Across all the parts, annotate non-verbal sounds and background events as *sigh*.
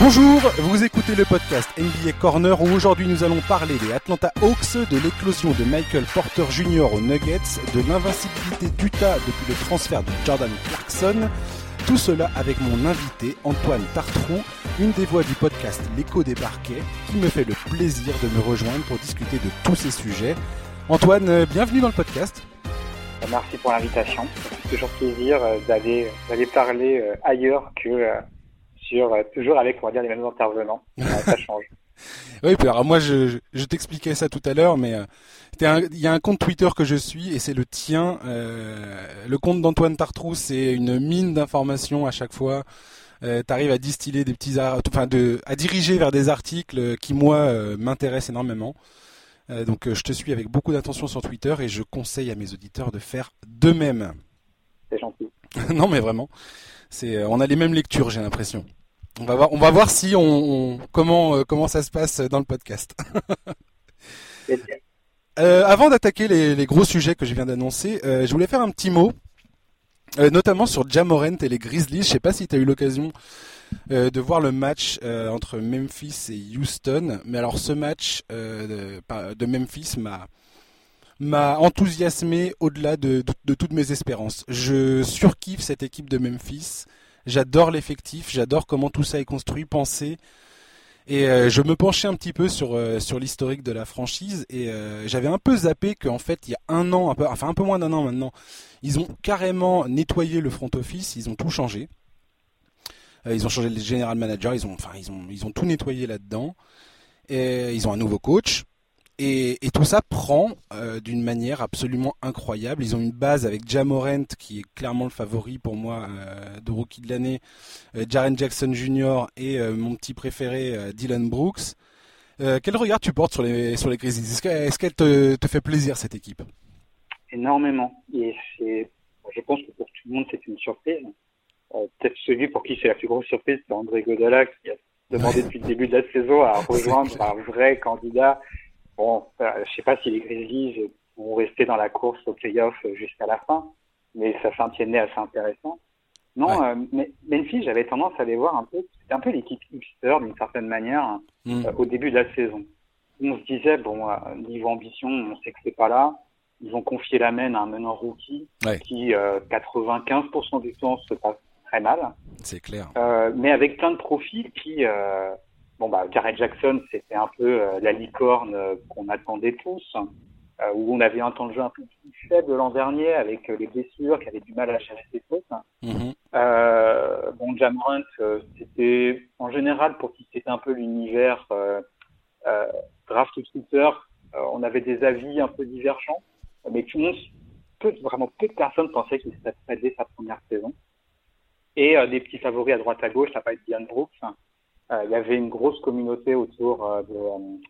Bonjour, vous écoutez le podcast NBA Corner où aujourd'hui nous allons parler des Atlanta Hawks, de l'éclosion de Michael Porter Jr. aux Nuggets, de l'invincibilité d'Utah depuis le transfert de Jordan Clarkson. Tout cela avec mon invité Antoine Tartrou, une des voix du podcast L'écho des parquets, qui me fait le plaisir de me rejoindre pour discuter de tous ces sujets. Antoine, euh, bienvenue dans le podcast. Merci pour l'invitation. C'est toujours plaisir euh, d'aller d'aller parler euh, ailleurs que sur toujours avec on va dire les mêmes intervenants. *laughs* Ça change. oui, alors moi je, je, t'expliquais ça tout à l'heure, mais il y a un compte Twitter que je suis et c'est le tien. le compte d'Antoine Tartrou, c'est une mine d'informations à chaque fois. Euh, tu arrives à distiller des petits, enfin de, à diriger vers des articles qui moi m'intéressent énormément. Euh, donc euh, je te suis avec beaucoup d'attention sur Twitter et je conseille à mes auditeurs de faire de même. C'est gentil. *laughs* non mais vraiment, c'est euh, on a les mêmes lectures j'ai l'impression. On va voir, on va voir si on, comment comment ça se passe dans le podcast. *laughs* avant d'attaquer les, gros sujets que je viens d'annoncer, je voulais faire un petit mot, notamment sur Jamorent et les Grizzlies. Je sais pas si tu as eu l'occasion euh, de voir le match euh, entre Memphis et Houston. Mais alors ce match euh, de, Memphis m'a m'a enthousiasmé au-delà de, toutes mes espérances. Je surkiffe cette équipe de Memphis. J'adore l'effectif, j'adore comment tout ça est construit, pensé. Et je me penchais un petit peu sur sur l'historique de la franchise et j'avais un peu zappé qu'en fait il y a un an, un peu, enfin un peu moins d'un an maintenant, ils ont carrément nettoyé le front office, ils ont tout changé. Euh, ils ont changé le general manager, ils ont, enfin, ils ont, ils ont tout nettoyé là-dedans. Et ils ont un nouveau coach. Et, tout ça prend euh, d'une manière absolument incroyable. Ils ont une base avec Jamorent qui est clairement le favori pour moi euh, de rookie de l'année, Jaren Jackson Jr. et mon petit préféré Dylan Brooks. quel regard tu portes sur les sur les Grizzlies? Est-ce qu'elle te, te, fait plaisir cette équipe? Énormément. Et je pense que pour tout le monde c'est une surprise. Euh, peut-être celui pour qui c'est la plus grosse surprise, c'est André Godala qui a demandé depuis le début de la saison à *laughs* rejoindre un vrai candidat. Bon, euh, je sais pas si les Grizzlies vont rester dans la course au playoff jusqu'à la fin, mais ça fait un pied de nez assez intéressant. Non, euh, mais Memphis, j'avais tendance à les voir un peu, c'était un peu l'équipe hipster d'une certaine manière mm. au début de la saison. On se disait, bon, niveau ambition, on sait que c'est pas là. Ils ont confié la main à un meneur rookie qui, 95% du temps, se passe mal. C'est clair. Euh, mais avec plein de profils qui, euh, bon bah, Jared Jackson, c'était un peu euh, la licorne qu'on attendait tous, où on avait un temps de jeu un peu plus faible l'an dernier avec les blessures, qui avaient du mal à gérer ses fautes. Mm bon, Jamorant, c'était en général pour qui c'était un peu l'univers draft Twitter, on avait des avis un peu divergents, mais tout le monde, vraiment peu de personnes pensaient qu'il serait dès sa première saison et euh, des petits favoris à droite à gauche, ça va être Diane Brooks. Euh, il y avait une grosse communauté autour euh,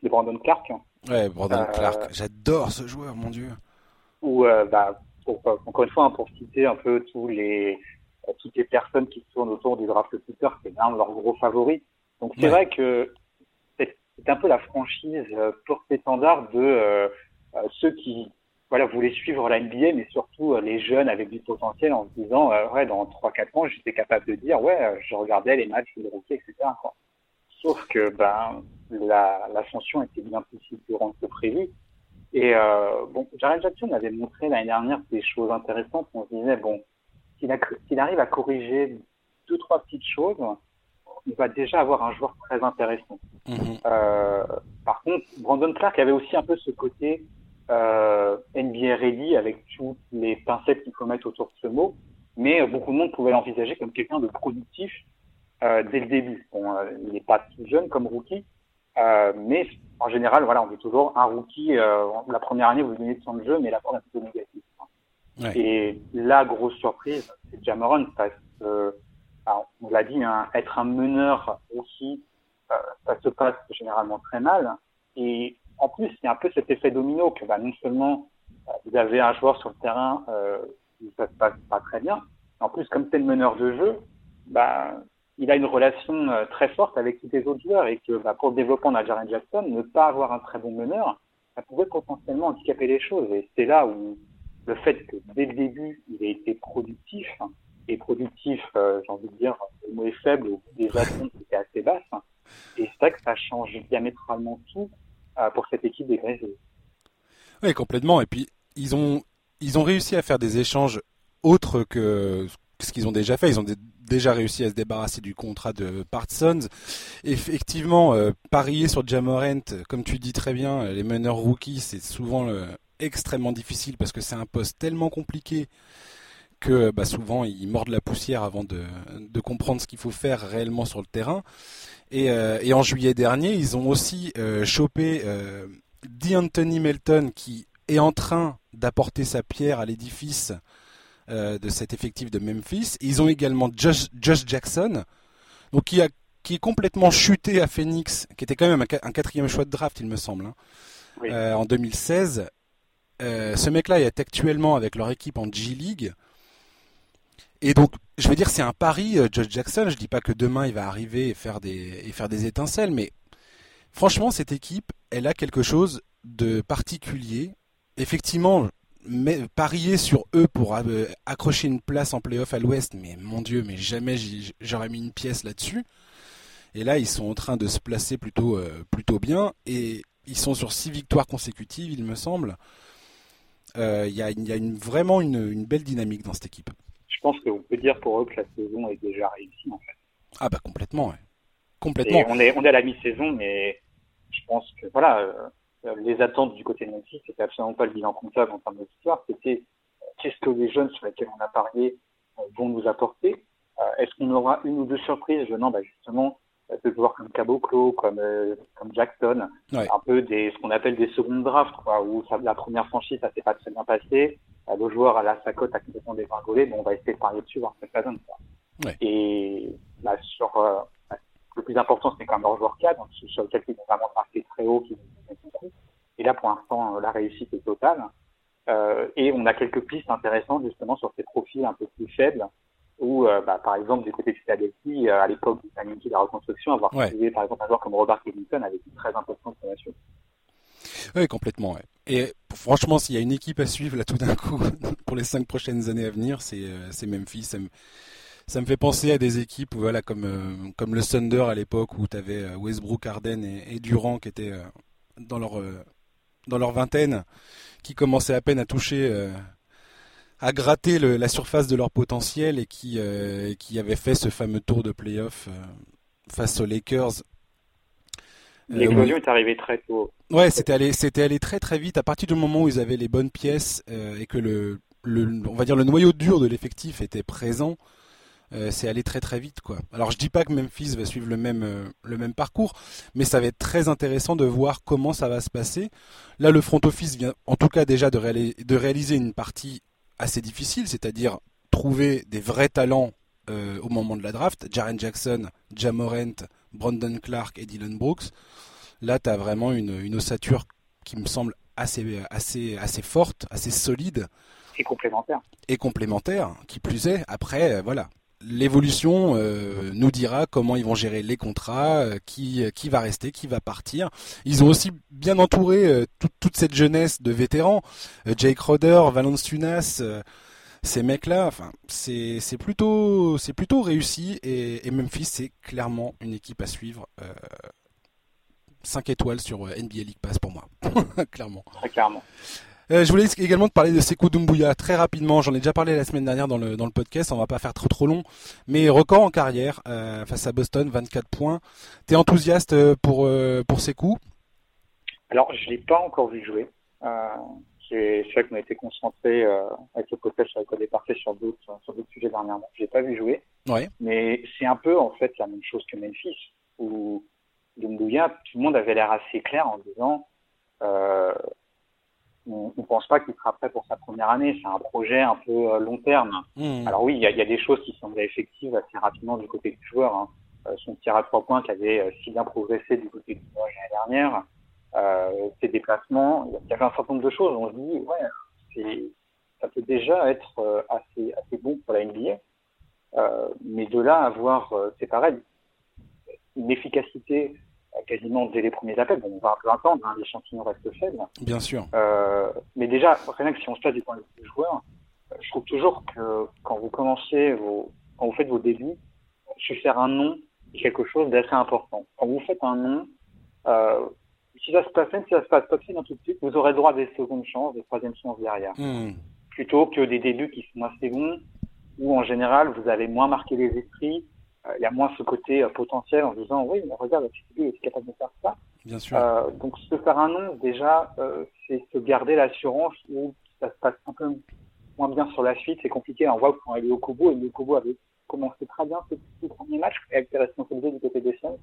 de, Brandon Clark. Ouais, Brandon Clark, j'adore ce joueur, mon dieu. Ou bah, encore une fois, hein, pour citer un peu tous les toutes les personnes qui tournent autour du draft Twitter, c'est l'un de leurs gros favoris. Donc c'est vrai que c'est un peu la franchise porte-étendard de ceux qui voilà, voulait suivre la NBA, mais surtout euh, les jeunes avec du potentiel en se disant, euh, ouais, dans 3-4 ans, j'étais capable de dire, ouais, euh, je regardais les matchs de rookie, etc. Sauf que ben, l'ascension était bien plus figurante que prévu. Et euh, bon, Jared Jackson avait montré l'année dernière des choses intéressantes. On se disait, bon, s'il arrive à corriger deux, trois petites choses, il va déjà avoir un joueur très intéressant. Mm-hmm. euh, par contre, Brandon Clark avait aussi un peu ce côté euh, NBA ready avec toutes les pincettes qu'il faut mettre autour de ce mot, mais euh, beaucoup de monde pouvait l'envisager comme quelqu'un de productif euh, dès le début. Bon, euh, il n'est pas tout jeune comme rookie, euh, mais en général, voilà, on dit toujours un rookie. la première année, vous donnez de temps de jeu, mais la est plutôt négatif. Ouais. Et la grosse surprise, c'est Jameron parce que, on l'a dit, hein, être un meneur aussi, ça se passe généralement très mal. Et en plus, il y a un peu cet effet domino que bah, non seulement euh, vous avez un joueur sur le terrain euh, où ça se passe pas très bien, en plus, comme c'est le meneur de jeu, bah, il a une relation euh, très forte avec tous les autres joueurs et que bah, pour le développement Jaren Jackson, ne pas avoir un très bon meneur, ça pouvait potentiellement handicaper les choses. Et c'est là où le fait que dès le début, il ait été productif, hein, et productif, j'ai envie de dire, le mot est faible, des attentes étaient assez basses, hein, c'est vrai que ça change diamétralement tout pour cette équipe des. Oui, complètement. Et puis, ils ont, réussi à faire des échanges autres que ce qu'ils ont déjà fait. Ils ont déjà réussi à se débarrasser du contrat de Parsons. Effectivement, euh, parier sur Jamorent, comme tu dis très bien, les meneurs rookies, c'est souvent euh, extrêmement difficile parce que c'est un poste tellement compliqué que bah, souvent ils mordent la poussière avant de, comprendre ce qu'il faut faire réellement sur le terrain. Et, euh, et en juillet dernier, ils ont aussi chopé D'Anthony Melton qui est en train d'apporter sa pierre à l'édifice euh, de cet effectif de Memphis. Ils ont également Josh, Jackson, donc qui, a, qui est complètement chuté à Phoenix, qui était quand même un, quatrième choix de draft, il me semble, hein, euh, en 2016. Euh, ce mec-là est actuellement avec leur équipe en G League. Et donc, je vais dire, c'est un pari, Josh Jackson. Je dis pas que demain il va arriver et faire des, et faire des étincelles, mais franchement, cette équipe, elle a quelque chose de particulier. Effectivement, mais, parier sur eux pour euh, accrocher une place en playoff à l'ouest, mais mon dieu, mais jamais j'aurais mis une pièce là-dessus. Et là, ils sont en train de se placer plutôt, euh, plutôt bien. Et ils sont sur six victoires consécutives, il me semble. Euh, il y a, y a une, vraiment une, une, belle dynamique dans cette équipe. Je pense qu'on peut dire pour eux que la saison est déjà réussie, en fait. Ah bah complètement, ouais. Complètement. on est, on est à la mi-saison, mais je pense que voilà, euh, les attentes du côté de Memphis, c'était absolument pas le bilan comptable en termes de victoire, c'était euh, qu'est-ce que les jeunes sur lesquels on a parié euh, vont nous apporter. Est-ce qu'on aura une ou deux surprises? Venant bah, justement de joueurs comme Caboclo, comme comme Jackson, un peu des ce qu'on appelle des secondes drafts, quoi, où ça, la première franchise ça s'est pas très bien passé, le joueur à la sacote a complètement dégringolé, bon on va essayer de parier dessus voir ce que ça donne. Et là sur le plus important c'est quand même leur joueur cadre, sur lequel ils vont vraiment marqué très haut, qui et là, pour l'instant, euh, la réussite est totale. Euh, et on a quelques pistes intéressantes justement sur ces profils un peu plus faibles, où, euh, bah, par exemple, du côté de Philadelphie, à l'époque de la reconstruction, avoir ouais. trouvé, par exemple, un joueur comme Robert Covington avait une très importante relation. Oui, complètement. Ouais. Et franchement, s'il y a une équipe à suivre là tout d'un coup *laughs* pour les cinq prochaines années à venir, c'est Memphis. Ça me, ça me, fait penser à des équipes voilà, comme, comme le Thunder à l'époque où tu avais Westbrook, Arden et, et, Durant qui étaient dans leur dans leur vingtaine, qui commençaient à peine à toucher, euh, à gratter la surface de leur potentiel et qui, euh, qui avaient fait ce fameux tour de playoff euh, face aux Lakers. L'explosion est arrivée très tôt. Ouais, c'était allé, c'était allé très très vite à partir du moment où ils avaient les bonnes pièces et que le, le, on va dire le noyau dur de l'effectif était présent. Euh, c'est allé très très vite quoi. Alors je dis pas que Memphis va suivre le même euh, le même parcours, mais ça va être très intéressant de voir comment ça va se passer. Là le front office vient en tout cas déjà de, réaliser une partie assez difficile, c'est-à-dire trouver des vrais talents euh, au moment de la draft. Jaren Jackson, Jamorent, Brandon Clark et Dylan Brooks. Là tu as vraiment une, une ossature qui me semble assez assez assez forte, assez solide et complémentaire. Et complémentaire, qui plus est. Après, voilà, l'évolution euh, nous dira comment ils vont gérer les contrats, euh, qui, qui va rester, qui va partir. Ils ont aussi bien entouré euh, toute cette jeunesse de vétérans, Jake Roder, Valence Tunas, ces mecs-là. Enfin, c'est plutôt c'est plutôt réussi et, et Memphis c'est clairement une équipe à suivre. 5 étoiles sur NBA League Pass pour moi, *laughs* clairement. Très clairement. Euh, je voulais également te parler de Sekou Doumbouya très rapidement. J'en ai déjà parlé la semaine dernière dans le, dans le podcast. On va pas faire trop trop long. Mais record en carrière euh, face à Boston, 24 points. T'es enthousiaste euh, pour, pour Sekou? Alors, je l'ai pas encore vu jouer. c'est vrai qu'on a été concentré avec le podcast sur la parfait sur d'autres sur d'autres sujets dernièrement. Je l'ai pas vu jouer. Ouais. Mais c'est un peu en fait la même chose que Memphis où Doumbouya, tout le monde avait l'air assez clair en disant on ne pense pas qu'il sera prêt pour sa première année. C'est un projet un peu euh, long terme. Mmh. Alors oui, il y a, y a, des choses qui semblent effectives assez rapidement du côté du joueur. Hein. Euh, son tir à trois points qui avait euh, si bien progressé du côté du joueur l'année dernière, euh, ses déplacements, il y avait un certain nombre de choses. On se dit, ouais, ça peut déjà être assez, assez bon pour la NBA. mais de là à avoir, c'est pareil, une efficacité quasiment dès les premiers appels. Bon, on va un peu attendre, hein, l'échantillon reste faible. Bien sûr. Euh, mais déjà, rien que si on se place du point de vue du joueur, euh, je trouve toujours que quand vous commencez vos, quand vous faites vos débuts, se faire un nom est quelque chose d'assez important. Quand vous faites un nom, euh, si ça se passe bien, si ça se passe pas bien tout de suite, vous aurez droit à des secondes chances, des troisièmes chances derrière. Hmm. Plutôt que des débuts qui sont assez bons, où en général vous avez moins marqué les esprits, euh, il y a moins ce côté euh, potentiel en disant oui, mais regarde, tu es capable de faire ça? Bien sûr. Euh, donc se faire un nom, déjà, c'est se garder l'assurance où ça se passe un peu moins bien sur la suite. C'est compliqué. On voit que quand elle est au Kobo, et le Kobo avait commencé très bien ce, ce premier match, avec été responsabilisé du côté des Suns,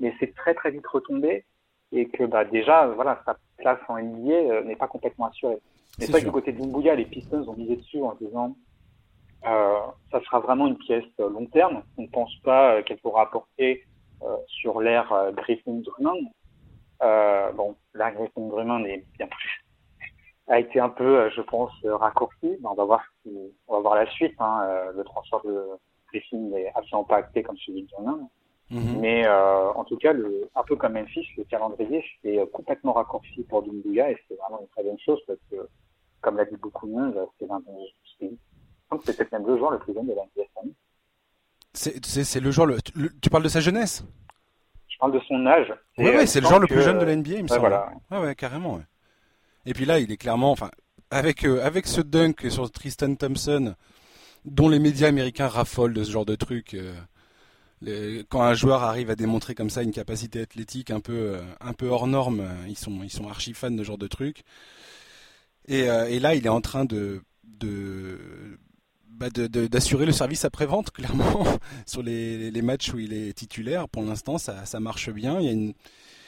mais c'est très très vite retombé et que bah, déjà, voilà, sa place en NBA n'est pas complètement assurée. Mais c'est vrai que du côté de Dumbuya, les Pistons ont misé dessus en disant euh, ça sera vraiment une pièce euh, long terme. On ne pense pas euh, qu'elle pourra apporter euh, sur l'ère Griffin-Drummond. bon, l'ère Griffin-Drummond est bien plus a été un peu, je pense, raccourci. On va voir, on va voir la suite. Hein. Le transfert de Griffin n'est absolument pas acté comme celui de Drummond. Mhm. Mais euh, en tout cas, le, un peu comme Memphis, le calendrier est complètement raccourci pour Dumbuya et c'est vraiment une très bonne chose parce que, comme l'a dit beaucoup de monde, c'est l'un des c'est peut-être même le joueur le plus jeune de la NBA C'est le joueur. Le, tu parles de sa jeunesse? Je parle de son âge. Oui, ouais, c'est le joueur le plus jeune de la NBA, il me semble. Voilà. Ouais, ouais, carrément. Et puis là, il est clairement, enfin, avec euh, avec ce dunk sur Tristan Thompson, dont les médias américains raffolent de ce genre de truc. Euh, quand un joueur arrive à démontrer comme ça une capacité athlétique un peu euh, un peu hors norme, ils sont ils sont archi fans de ce genre de truc. Et, et là, il est en train de de bah, d'assurer le service après-vente, *laughs* clairement, sur les, les, matchs où il est titulaire. Pour l'instant, ça, ça, marche bien. Il y, a une,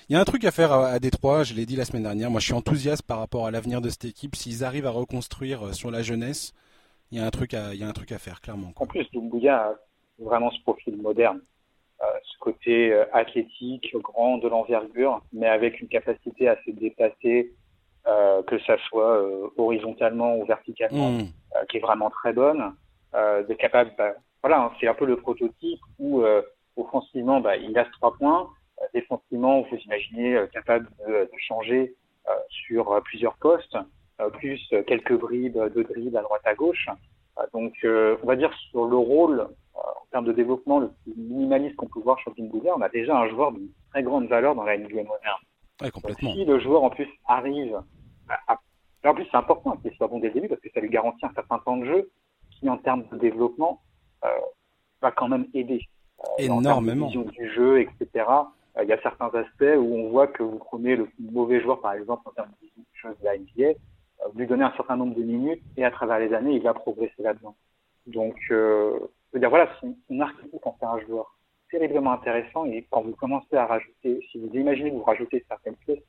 il y a un truc à faire à, à Détroit, je l'ai dit la semaine dernière. Moi, je suis enthousiaste par rapport à l'avenir de cette équipe. S'ils arrivent à reconstruire euh, sur la jeunesse, il y a un truc à, il y a un truc à faire, clairement. En plus, Dumbuya a vraiment ce profil moderne. Euh, ce côté euh, athlétique, grand, de l'envergure, mais avec une capacité à se déplacer, euh, que ça soit euh, horizontalement ou verticalement, hmm. qui est vraiment très bonne euh, de capable, bah, voilà, hein, c'est un peu le prototype où euh, offensivement, bah, il a trois points. Euh, défensivement, vous imaginez capable de, de changer sur plusieurs postes, plus quelques bribes de dribble à droite à gauche. donc, on va dire sur le rôle en termes de développement le plus minimaliste qu'on peut voir sur Bouddha, on a déjà un joueur de très grande valeur dans la NBA moderne. Ouais, complètement. si le joueur en plus arrive à, en plus c'est important qu'il soit bon dès le début parce que ça lui garantit un certain temps de jeu en termes de développement euh, va quand même aider. Euh, Énormément. En du jeu, etc. Euh, il y a certains aspects où on voit que vous prenez le mauvais joueur, par exemple, en termes de vision de la NBA, vous lui donnez un certain nombre de minutes et à travers les années, il va progresser là-dedans. Donc, euh, je veux dire, voilà, son, son archétype en fait un joueur terriblement intéressant et quand vous commencez à rajouter, si vous imaginez que vous rajoutez certaines pièces,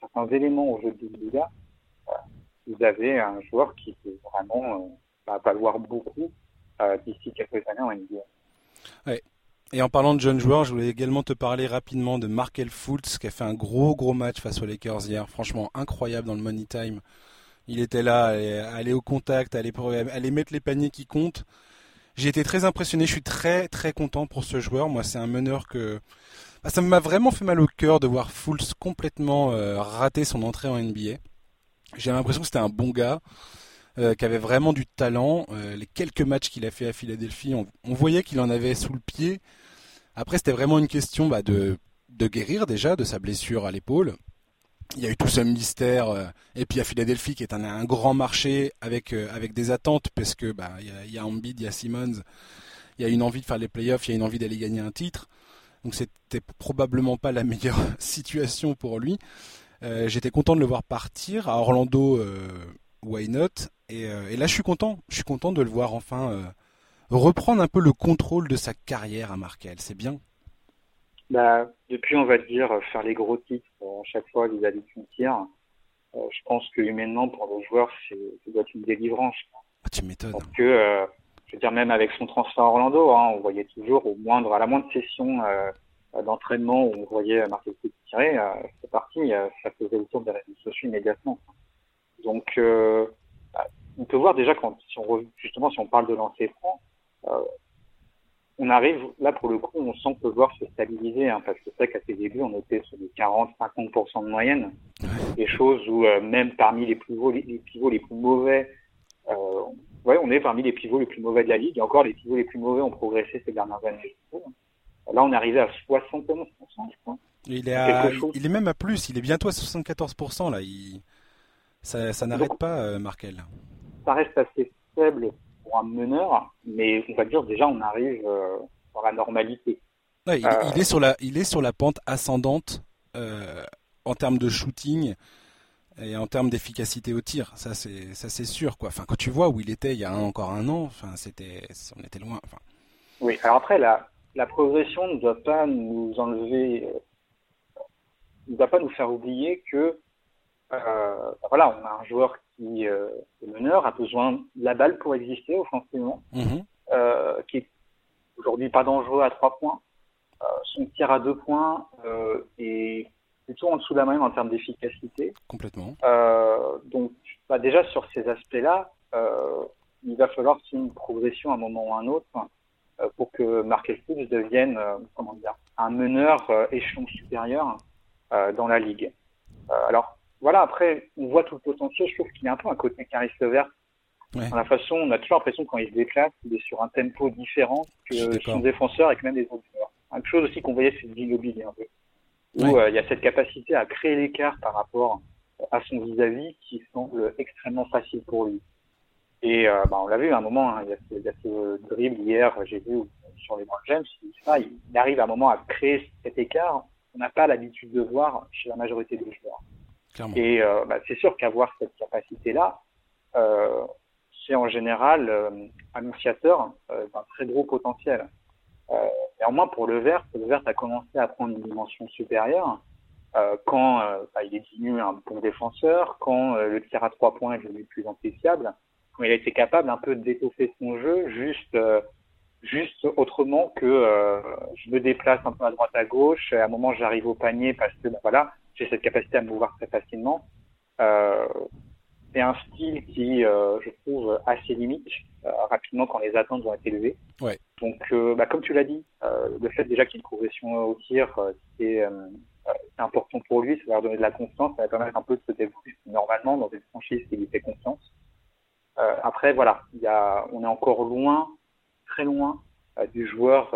certains éléments au jeu de Liga, vous avez un joueur qui peut vraiment va valoir beaucoup euh, d'ici quelques années en NBA. Ouais. Et en parlant de jeunes joueurs, je voulais également te parler rapidement de Markel Fultz qui a fait un gros gros match face aux Lakers hier. Franchement incroyable dans le money time. Il était là, aller au contact, aller, aller mettre les paniers qui comptent. J'ai été très impressionné, je suis très très content pour ce joueur. Moi, c'est un meneur que bah, ça m'a vraiment fait mal au cœur de voir Fultz complètement euh, rater son entrée en NBA. J'ai l'impression que c'était un bon gars. Euh, qui avait vraiment du talent. Euh, les quelques matchs qu'il a fait à Philadelphie, on, voyait qu'il en avait sous le pied. Après, c'était vraiment une question bah, de, de guérir déjà de sa blessure à l'épaule. Il y a eu tout ce mystère. Euh, et puis à Philadelphie, qui est un, grand marché avec, avec des attentes, parce que bah, il, y a, il il y a Simmons, il y a une envie de faire les playoffs, il y a une envie d'aller gagner un titre. Donc c'était probablement pas la meilleure *laughs* situation pour lui. J'étais content de le voir partir. À Orlando, why not? Euh, et, là, je suis content. Je suis content de le voir enfin euh, reprendre un peu le contrôle de sa carrière à Markel. C'est bien. Bah, depuis, on va dire, faire les gros titres à chaque fois vis-à-vis du tir, euh, je pense que humainement, pour le joueur, c'est, ça doit être une délivrance. Ah, tu m'étonnes. Parce que, je veux dire, même avec son transfert à Orlando, hein, on voyait toujours au moindre, à la moindre session d'entraînement où on voyait Markel tirer, c'est parti, ça faisait le tour des réseaux sociaux immédiatement. Donc, on peut voir déjà quand si on justement si on parle de lancer franc, euh, on arrive là pour le coup, on sent que le joueur se stabiliser hein, parce que c'est vrai qu'à ses débuts on était sur des 40-50% de moyenne, des choses où euh, même parmi les pivots les, les, pivots les plus mauvais, euh, ouais on est parmi les pivots les plus mauvais de la ligue et encore les pivots les plus mauvais ont progressé ces dernières années. Là, on est arrivé à 71%, je crois. Il est, à, il est même à plus, il est bientôt à 74% là. Il... Ça, ça n'arrête pas, euh, Markel. Ça reste assez faible pour un meneur, mais on va dire déjà on arrive euh, dans la normalité. Ouais, il, il, est sur la, il est sur la pente ascendante en termes de shooting et en termes d'efficacité au tir, ça c'est ça c'est sûr quoi. Enfin quand tu vois où il était il y a encore un an, enfin c'était on était loin. Enfin. Oui, alors après la la progression ne doit pas nous enlever, euh, ne doit pas nous faire oublier que euh, voilà on a un joueur qui euh, est meneur, a besoin de la balle pour exister offensivement, mm-hmm. euh, qui est aujourd'hui pas dangereux à trois points. Euh, son tir à deux points est plutôt en dessous de la moyenne en termes d'efficacité. Complètement. Euh, donc, bah, déjà sur ces aspects-là, euh, il va falloir qu'il y ait une progression à un moment ou à un autre euh, pour que Markel Fultz devienne, euh, comment dire, un meneur euh, échelon supérieur euh, dans la ligue. alors, voilà, après, on voit tout le potentiel. Je trouve qu'il est un peu un côté Caris Levert. Ouais. Dans la façon, on a toujours l'impression quand il se déplace, il est sur un tempo différent que son défenseur et que même les autres joueurs. Une chose aussi qu'on voyait, c'est l'immobilier un peu où euh, il y a cette capacité à créer l'écart par rapport à son vis-à-vis qui semble extrêmement facile pour lui. Et euh, bah, on l'a vu à un moment, hein, il, y a ce, il, y a ce, dribble hier, j'ai vu sur les Grand James, il, il, arrive à un moment à créer cet écart qu'on n'a pas l'habitude de voir chez la majorité des joueurs. Et euh, bah, c'est sûr qu'avoir cette capacité-là, euh, c'est en général euh, annonciateur euh, d'un très gros potentiel. Euh, néanmoins, pour le vert, le vert a commencé à prendre une dimension supérieure euh, quand bah, il est devenu un bon défenseur, quand le tir à trois points est devenu de plus fiable, quand il a été capable un peu d'étoffer son jeu, juste juste autrement que euh, je me déplace un peu à droite à gauche, et à un moment j'arrive au panier parce que bah, voilà, j'ai cette capacité à me mouvoir très facilement. Euh, c'est un style qui, euh, je trouve, assez limite euh, rapidement quand les attentes vont être élevées. Ouais. Donc, euh, bah, comme tu l'as dit, euh, le fait déjà qu'il y ait une progression au tir, c'est important pour lui, ça va leur donner de la confiance, ça va permettre un peu de se développer normalement dans une franchise qui lui fait confiance. après, voilà, il y a, on est encore loin, très loin du joueur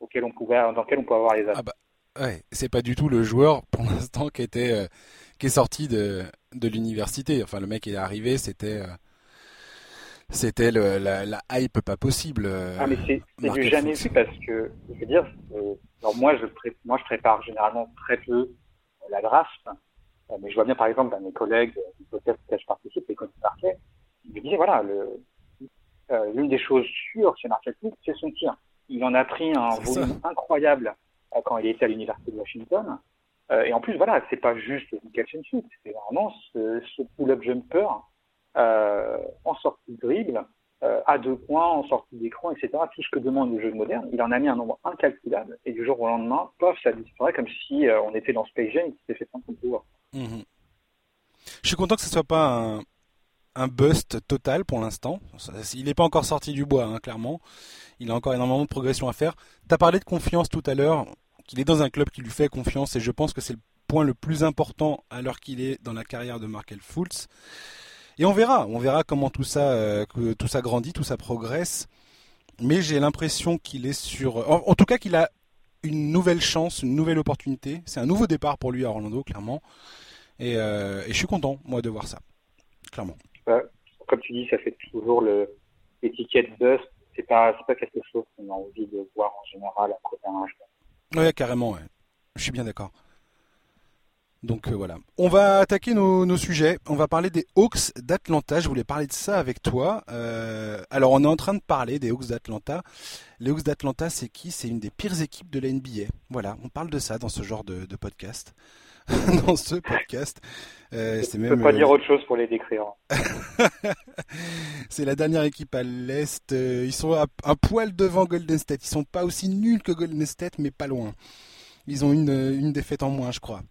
auquel on pouvait, dans lequel on peut avoir les attentes. Ah bah, ouais, c'est pas du tout le joueur pour l'instant qui était qui est sorti de, de l'université. Enfin, le mec est arrivé, c'était euh, c'était la, la, hype pas possible. Euh, ah mais c'est du jamais vu parce que je veux dire, euh, alors moi je pré moi je prépare généralement très peu la draft, mais je vois bien par exemple à mes collègues du podcast auquel je participe, les coachs Parquet, ils me disaient voilà l'une des choses sûres chez Marquet c'est son tir. Il en a pris un volume ça. incroyable quand il était à l'université de Washington. Euh, et en plus, voilà, c'est pas juste du catch and shoot, c'est vraiment ce, ce pull-up jumper euh, en sortie de dribble, euh, à deux points, en sortie d'écran, etc. Tout ce que demande le jeu moderne. Il en a mis un nombre incalculable et du jour au lendemain, pof, ça disparaît comme si euh, on était dans Space Jam et qu'il s'était fait sans pouvoir. Mmh. Je suis content que ce soit pas un, un bust total pour l'instant. Il n'est pas encore sorti du bois, hein, clairement. Il a encore énormément de progression à faire. Tu as parlé de confiance tout à l'heure qu'il est dans un club qui lui fait confiance et je pense que c'est le point le plus important l'heure qu'il est dans la carrière de Markel Fultz. Et on verra, on verra comment tout ça, euh, tout ça grandit, tout ça progresse. Mais j'ai l'impression qu'il est sur, en, tout cas qu'il a une nouvelle chance, une nouvelle opportunité. C'est un nouveau départ pour lui à Orlando, clairement. Et, euh, je suis content, moi, de voir ça, clairement. Euh, comme tu dis, ça fait toujours l'étiquette bust. C'est pas, pas quelque chose qu'on a envie de voir en général après un. Ouais, carrément, ouais. Je suis bien d'accord. Donc euh, voilà. On va attaquer nos, nos, sujets. On va parler des Hawks d'Atlanta. Je voulais parler de ça avec toi. Euh, alors on est en train de parler des Hawks d'Atlanta. Les Hawks d'Atlanta, c'est qui? C'est une des pires équipes de la NBA. Voilà, on parle de ça dans ce genre de, de podcast. *laughs* dans ce podcast. Euh, c'est même. peux pas dire autre chose pour les décrire. *laughs* c'est la dernière équipe à l'est. Euh, ils sont à, un poil devant Golden State. Ils sont pas aussi nuls que Golden State, mais pas loin. Ils ont une, une défaite en moins, je crois.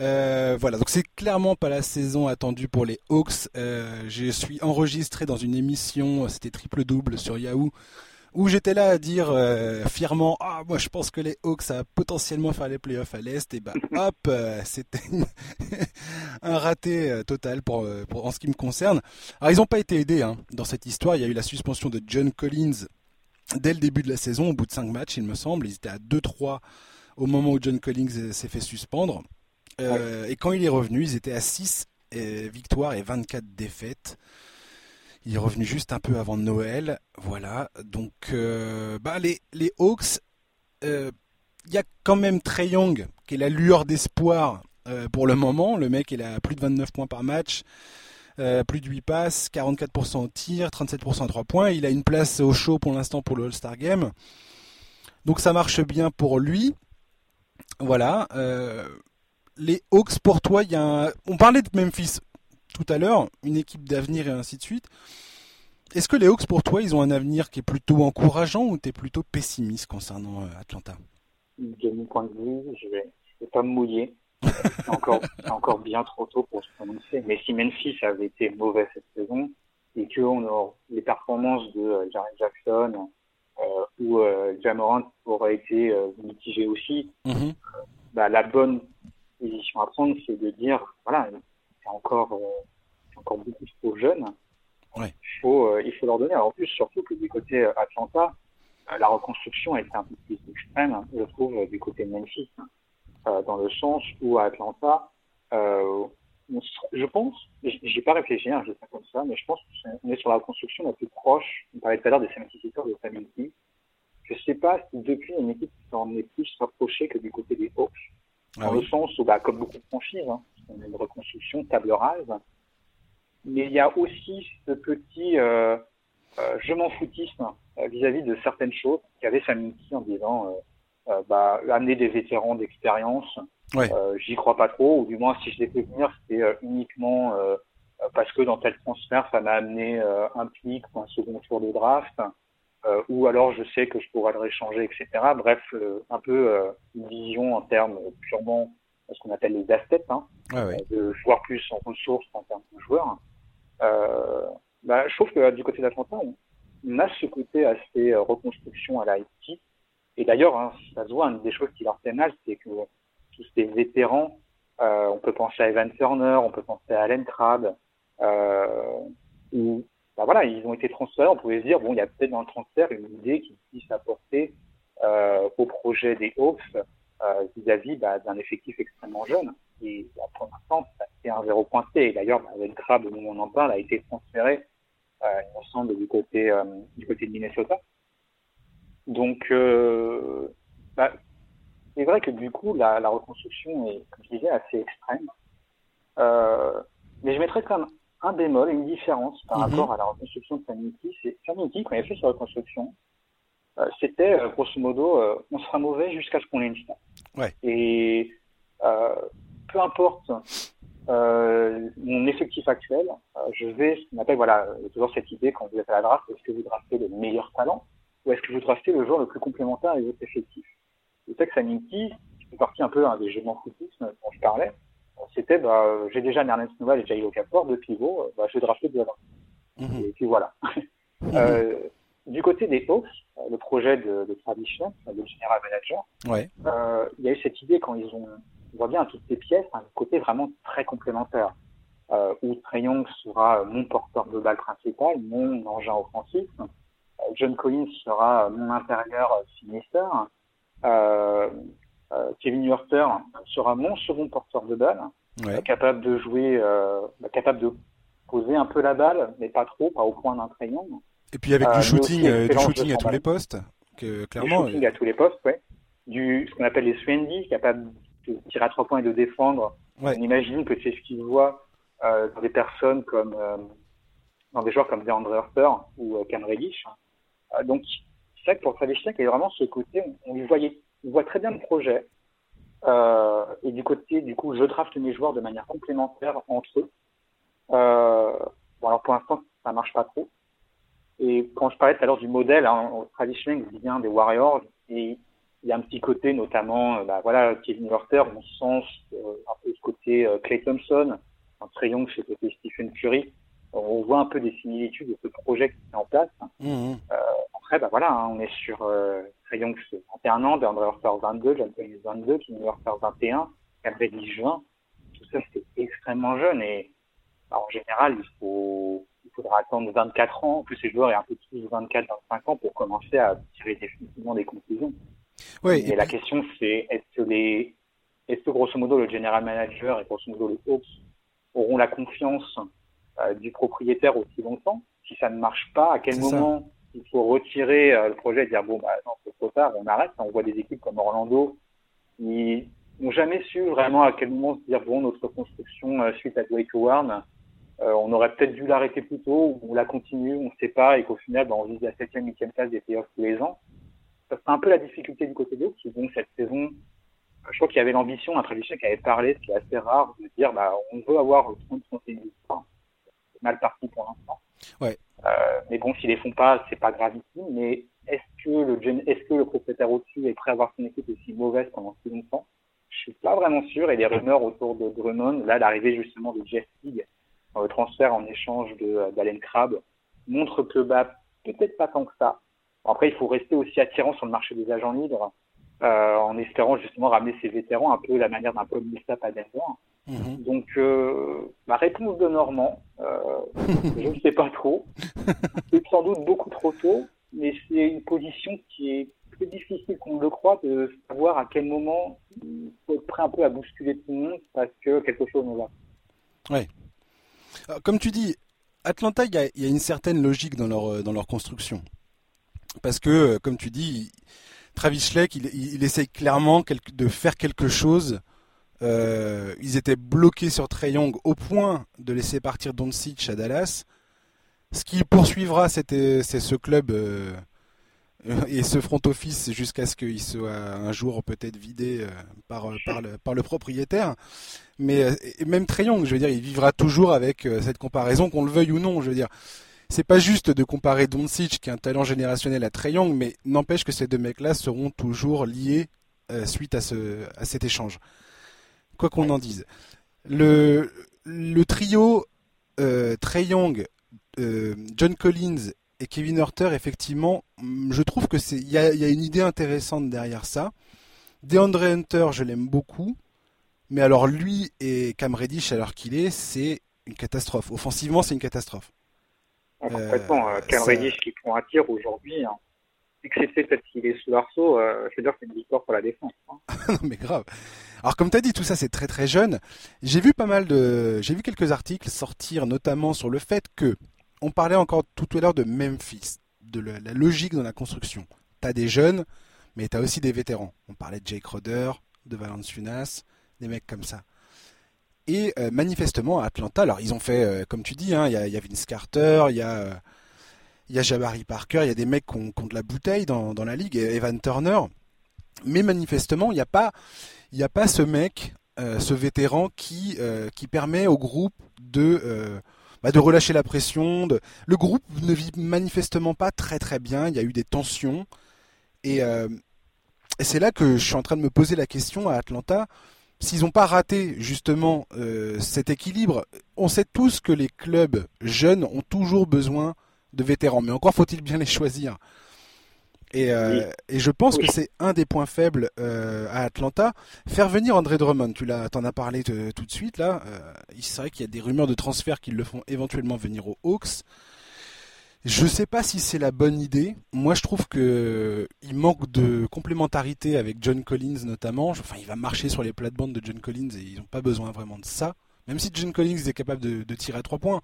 Euh, voilà, donc c'est clairement pas la saison attendue pour les Hawks. Euh, je suis enregistré dans une émission, c'était triple double sur Yahoo, où j'étais là à dire euh, fièrement ah moi je pense que les Hawks ça va potentiellement faire les playoffs à l'est et bah *laughs* hop euh, c'était *laughs* un raté euh, total pour, pour, en ce qui me concerne. Alors ils n'ont pas été aidés hein, dans cette histoire. Il y a eu la suspension de John Collins dès le début de la saison, au bout de 5 matchs, il me semble. Ils étaient à 2-3 au moment où John Collins s'est fait suspendre. Et quand il est revenu, ils étaient à 6 victoires et 24 défaites. Il est revenu juste un peu avant Noël. Voilà. Donc, bah, les, Hawks, il y a quand même Trey Young, qui est la lueur d'espoir euh, pour le moment. Le mec, il a plus de 29 points par match, euh, plus de 8 passes, 44% au tir, 37% à 3 points. Il a une place au show pour l'instant pour le All-Star Game. Donc ça marche bien pour lui. Voilà. Euh, les Hawks, pour toi, il y a on parlait de Memphis tout à l'heure, une équipe d'avenir et ainsi de suite. Est-ce que les Hawks, pour toi, ils ont un avenir qui est plutôt encourageant ou tu es plutôt pessimiste concernant Atlanta? De mon point de vue, je vais, vais pas me mouiller. C'est encore, encore bien trop tôt pour se prononcer. Mais si Memphis avait été mauvais cette saison et que on les performances de euh, Jaren Jackson euh, ou euh, Jamorant auraient été euh, mitigées aussi, mm-hmm. bah, la bonne position à prendre, c'est de dire, voilà, c'est encore, encore beaucoup trop jeune. Ouais. Il, faut, il faut leur donner. en plus, surtout que du côté Atlanta, euh, la reconstruction a été un peu plus extrême, je trouve, du côté Memphis, euh, dans le sens où à Atlanta, euh, je pense, j'ai pas réfléchi, hein, je sais comme ça, mais je pense qu'on est sur la construction la plus proche, on parlait tout à l'heure des 76ers de Family. Je sais pas si depuis une équipe s'en est plus rapprochée que du côté des Hawks. Ah dans le sens où, bah, comme beaucoup de franchises, hein, on a une reconstruction table rase. Mais il y a aussi ce petit, euh, euh, je m'en foutisme euh, vis-à-vis de certaines choses qui avaient Samiki en disant bah, amener des vétérans d'expérience, j'y crois pas trop, ou du moins si je l'ai fait venir, c'était uniquement parce que dans tel transfert, ça m'a amené un pic ou un second tour de draft, ou alors je sais que je pourrais le réchanger, etc. Bref, un peu une vision en termes purement ce qu'on appelle les assets, hein, de jouer plus en ressources en termes de joueurs. Euh, bah, je trouve que du côté d'Atlanta, on, on, a ce côté assez euh, reconstruction à la IT. Et d'ailleurs, hein, ça se voit, une des choses qui leur fait mal, c'est que tous ces vétérans, euh, on peut penser à Evan Turner, on peut penser à Allen Crabbe, euh, où bah voilà, ils ont été transférés, on pouvait se dire, bon, il y a peut-être dans le transfert une idée qui puisse apporter euh, au projet des Hawks euh, vis-à-vis bah, d'un effectif extrêmement jeune. Et bah, pour l'instant, c'est un zéro pointé. D'ailleurs, bah, Allen Crabbe, au moment où on en parle, a été transféré euh, il me semble, du côté, euh, du côté de Minnesota. Donc, euh, bah, c'est vrai que du coup, la, la, reconstruction est, comme je disais, assez extrême. Mais je mettrais quand même un bémol, une différence par mhm. rapport à la reconstruction de Sanity. C'est Sanity, quand il a fait sa reconstruction, c'était grosso modo, on sera mauvais jusqu'à ce qu'on ait une star. Ouais. Et peu importe euh, mon effectif actuel, euh, je vais, ce qu'on appelle, voilà, toujours cette idée quand vous êtes à la draft, est-ce que vous draftez le meilleur talent ou est-ce que vous draftez le joueur le plus complémentaire à votre effectif? Le texte Sanity, qui fait partie un peu hein, des jeux d'enfoutisme dont je parlais, c'était, bah, j'ai déjà Ernest Nouvel et Jairo Okafor, deux pivots, bah, je vais drafter deux avant. Mmh. Et puis voilà. euh, du côté des Hawks, le projet de, de Travis le général manager, ouais. euh, il y a eu cette idée quand ils ont on voit bien toutes ces pièces un côté vraiment très complémentaire. Euh, où Trey Young sera mon porteur de balle principal, mon engin offensif. Euh, John Collins sera mon intérieur sinister. Euh, euh, Kevin Hurter sera mon second porteur de balle, ouais. capable de jouer, euh, capable de poser un peu la balle, mais pas trop, pas au point d'un Trey Young. Et puis avec du shooting, du shooting à tous les postes, que clairement. Du shooting à tous les postes, ouais. Du ce qu'on appelle les Swendy, capable de tirer à trois points et de défendre. Ouais. On imagine que c'est ce qu'il voit euh, dans des personnes comme euh, dans des joueurs comme DeAndre Harper ou euh, Cam Reddish. Euh, donc c'est vrai que pour Travis Schlenk, il y a vraiment ce côté, on, on lui voyait, on voit très bien le projet. Euh, et du côté, du coup, je draft mes joueurs de manière complémentaire entre eux. Euh, bon, alors pour l'instant, ça marche pas trop. Et quand je parlais tout à l'heure du modèle, hein, Schlenk vient des Warriors et il y a un petit côté, notamment, euh, bah, voilà, Kevin Werther, mon sens, euh, un peu ce côté euh, Clay Thompson, un très young chez côté Stephen Curry. On voit un peu des similitudes de ce projet qui est en place. Mmh. Euh, après, bah voilà, hein, on est sur euh, Trey Young, 21 ans, DeAndre Werther 22, John Collins 22, Kevin Werther 21, Gabriel 20. Tout ça, c'est extrêmement jeune et bah, en général, il faut, faudra attendre 24 ans, que ces joueurs aient un peu plus de 24, 25 ans pour commencer à tirer définitivement des conclusions. Oui, et, la question c'est est-ce que les, est-ce que grosso modo le general manager et grosso modo les Hawks auront la confiance euh, du propriétaire aussi longtemps? Si ça ne marche pas, à quel moment il faut retirer euh, le projet et dire bon bah non c'est trop tard, on arrête. On voit des équipes comme Orlando qui n'ont jamais su vraiment à quel moment se dire bon notre construction euh, suite à Dwight Howard euh, on aurait peut-être dû l'arrêter plus tôt, ou la continuer, on ne sait pas, et qu'au final, ben, on vise la 7e, 8e place des playoffs tous les ans. Ça c'est un peu la difficulté du côté d'eux, qui donc cette saison, je crois qu'il y avait l'ambition, un tradition qui avait parlé, ce qui est assez rare, de dire bah, on veut avoir 30 31 enfin, C'est mal parti pour l'instant. Ouais. Euh, mais bon, s'ils les font pas, c'est pas grave ici. Mais est-ce que le est-ce que le propriétaire au-dessus est prêt à avoir son équipe aussi mauvaise pendant si longtemps? Je suis pas vraiment sûr. Et les rumeurs autour de Drummond, là, l'arrivée justement de Jeff Teague, transfert en échange de d'Allen Crabbe montre que bah peut-être pas tant que ça. Après, il faut rester aussi attirant sur le marché des agents libres, euh, en espérant justement ramener ces vétérans un peu la manière d'un Paul Millsap à Denver. Donc, euh, ma réponse de Normand, euh, *laughs* je ne sais pas trop. C'est sans doute beaucoup trop tôt, mais c'est une position qui est plus difficile qu'on le croit de savoir à quel moment il faut être prêt un peu à bousculer tout le monde parce que quelque chose ne va. Euh, comme tu dis, Atlanta, il y, a, une certaine logique dans leur, euh, construction. Parce que, euh, comme tu dis, Travis Schleck, il, il, essaye clairement de faire quelque chose. ils étaient bloqués sur Trey Young au point de laisser partir Doncic à Dallas. Ce qui poursuivra, c'est ce club et ce front office jusqu'à ce qu'il soit un jour peut-être vidé euh, par, euh, par, le, propriétaire. Mais euh, même Trayong, je veux dire, il vivra toujours avec cette comparaison, qu'on le veuille ou non. Je veux dire, c'est pas juste de comparer Doncic, qui est un talent générationnel, à Trayong, mais n'empêche que ces deux mecs-là seront toujours liés suite à, ce, à cet échange. Quoi qu'on en dise. Le, trio euh, John Collins et Kevin Hurter, effectivement, mm, je trouve que c'est il y a, une idée intéressante derrière ça. DeAndre Hunter, je l'aime beaucoup, mais alors lui et Cam Reddish, alors qu'il est, c'est une catastrophe. Offensivement, c'est une catastrophe. complètement. Euh, Cam Reddish qui prend un tir aujourd'hui, hein. excepté peut-être qu'il est sous l'arceau, euh, je veux dire que c'est une victoire pour la défense. Hein. *laughs* non mais grave. Alors comme tu as dit, tout ça c'est très très jeune. J'ai vu pas mal de, j'ai vu quelques articles sortir, notamment sur le fait que on parlait encore tout à l'heure de Memphis, de la logique dans la construction. Tu as des jeunes, mais tu as aussi des vétérans. On parlait de Jake Roder, de Valence Funas, des mecs comme ça. Et euh, manifestement, à Atlanta, alors ils ont fait, euh, comme tu dis, hein, il y, a Vince Carter, il y, a, euh, Jabari Parker, il y a des mecs qui ont, de la bouteille dans, la ligue, Evan Turner. Mais manifestement, il n'y a, pas, ce mec, ce vétéran qui permet au groupe de bah, de relâcher la pression. Le groupe ne vit manifestement pas très très bien. Il y a eu des tensions. Et, euh, c'est là que je suis en train de me poser la question à Atlanta. S'ils n'ont pas raté justement euh, cet équilibre, on sait tous que les clubs jeunes ont toujours besoin de vétérans, mais encore faut-il bien les choisir. Euh, et, je pense que c'est un des points faibles euh, à Atlanta. Faire venir André Drummond, tu l'as, t'en as parlé tout de suite là. Euh, c'est vrai qu'il y a des rumeurs de transfert qui le font éventuellement venir aux Hawks. Je sais pas si c'est la bonne idée. Moi, je trouve que il manque de complémentarité avec John Collins notamment. Enfin, il va marcher sur les plates-bandes de John Collins et ils n'ont pas besoin vraiment de ça. Même si John Collins est capable de, tirer à trois points,